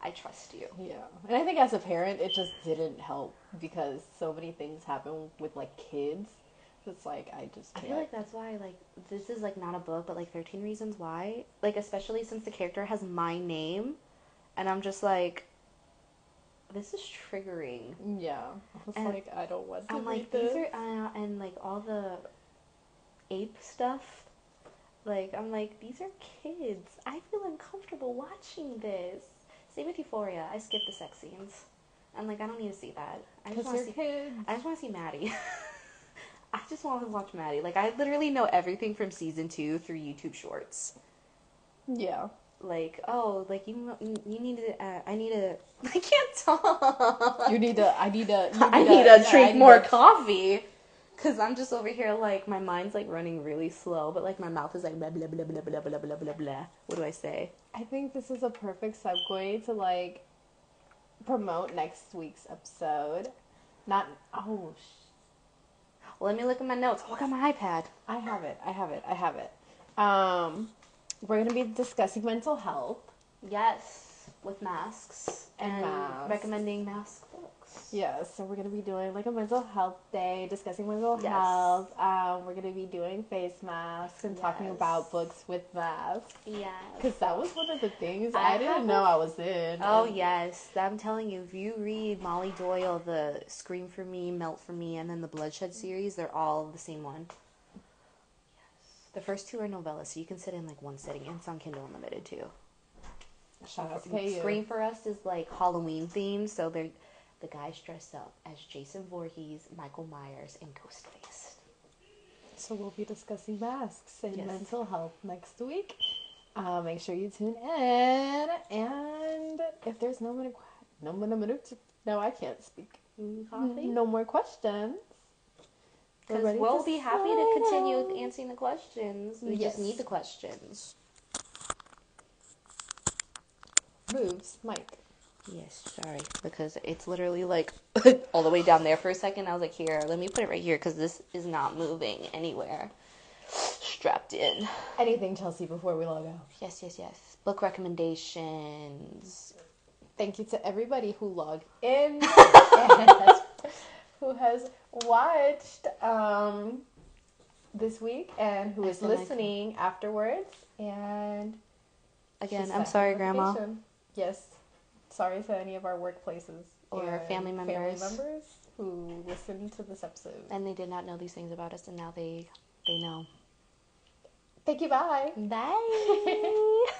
I trust you. Yeah, and I think as a parent, it just didn't help because so many things happen with like kids. It's like I just I can't. feel like that's why like this is like not a book, but like Thirteen Reasons Why. Like especially since the character has my name, and I'm just like, this is triggering. Yeah. I was And like, I don't want to I'm like, this. these are, uh, and like all the ape stuff. Like, I'm like, these are kids. I feel uncomfortable watching this. Same with Euphoria. I skip the sex scenes. I'm like, I don't need to see that. I just want to see. kids. I just want to see Maddy. I just want to watch Maddy. Like, I literally know everything from season two through YouTube Shorts. Yeah. Like, oh, like you, you need to. Uh, I need to. I can't talk. You need to. I need to. I need to yeah, drink need more to- coffee. Cause I'm just over here like my mind's like running really slow, but like my mouth is like blah blah blah blah blah blah blah blah blah. What do I say? I think this is a perfect segue to like promote next week's episode. Not oh, let me look at my notes. Oh, I got my iPad. I have it. I have it. I have it. Um, we're gonna be discussing mental health. Yes, with masks And and, masks. recommending mask Yes, so we're gonna be doing like a mental health day, discussing mental Yes. health. Um, we're gonna be doing face masks and talking about books with masks. Yeah. Because that was one of the things I I, didn't know a- I was in. Oh And- yes, I'm telling you, if you read Molly Doile, the Scream for Me, Melt for Me, and then the Bloodshed series, they're all the same one. Yes. The first two are novellas, so you can sit in like one sitting, and it's on Kindle Unlimited too. Shout out to. Scream for us is like Halloween themed, so they're the guys dress up as Jason Voorhees, Michael Myers, and Ghostface. So we'll be discussing masks and Yes. mental health next week. Uh, make sure you tune in. And if there's no more, no more, no more, no, I can't speak. Coffee? No more questions. Because we'll be happy to continue answering the questions. We Yes. just need the questions. Moves, Mike. Yes, sorry, because it's literally like all the way down there for a second. I was like, here, let me put it right here because this is not moving anywhere. Strapped in. Anything, Chelsea, before we log out. Yes, yes, yes. Book recommendations. Thank you to everybody who logged in and who has watched um, this week and who is listening afterwards. And Again, I'm sorry, Grandma. Yes. Sorry to any of our workplaces Or family members. family members who listened to this episode. And they did not know these things about us, and now they they know. Thank you. Bye. Bye.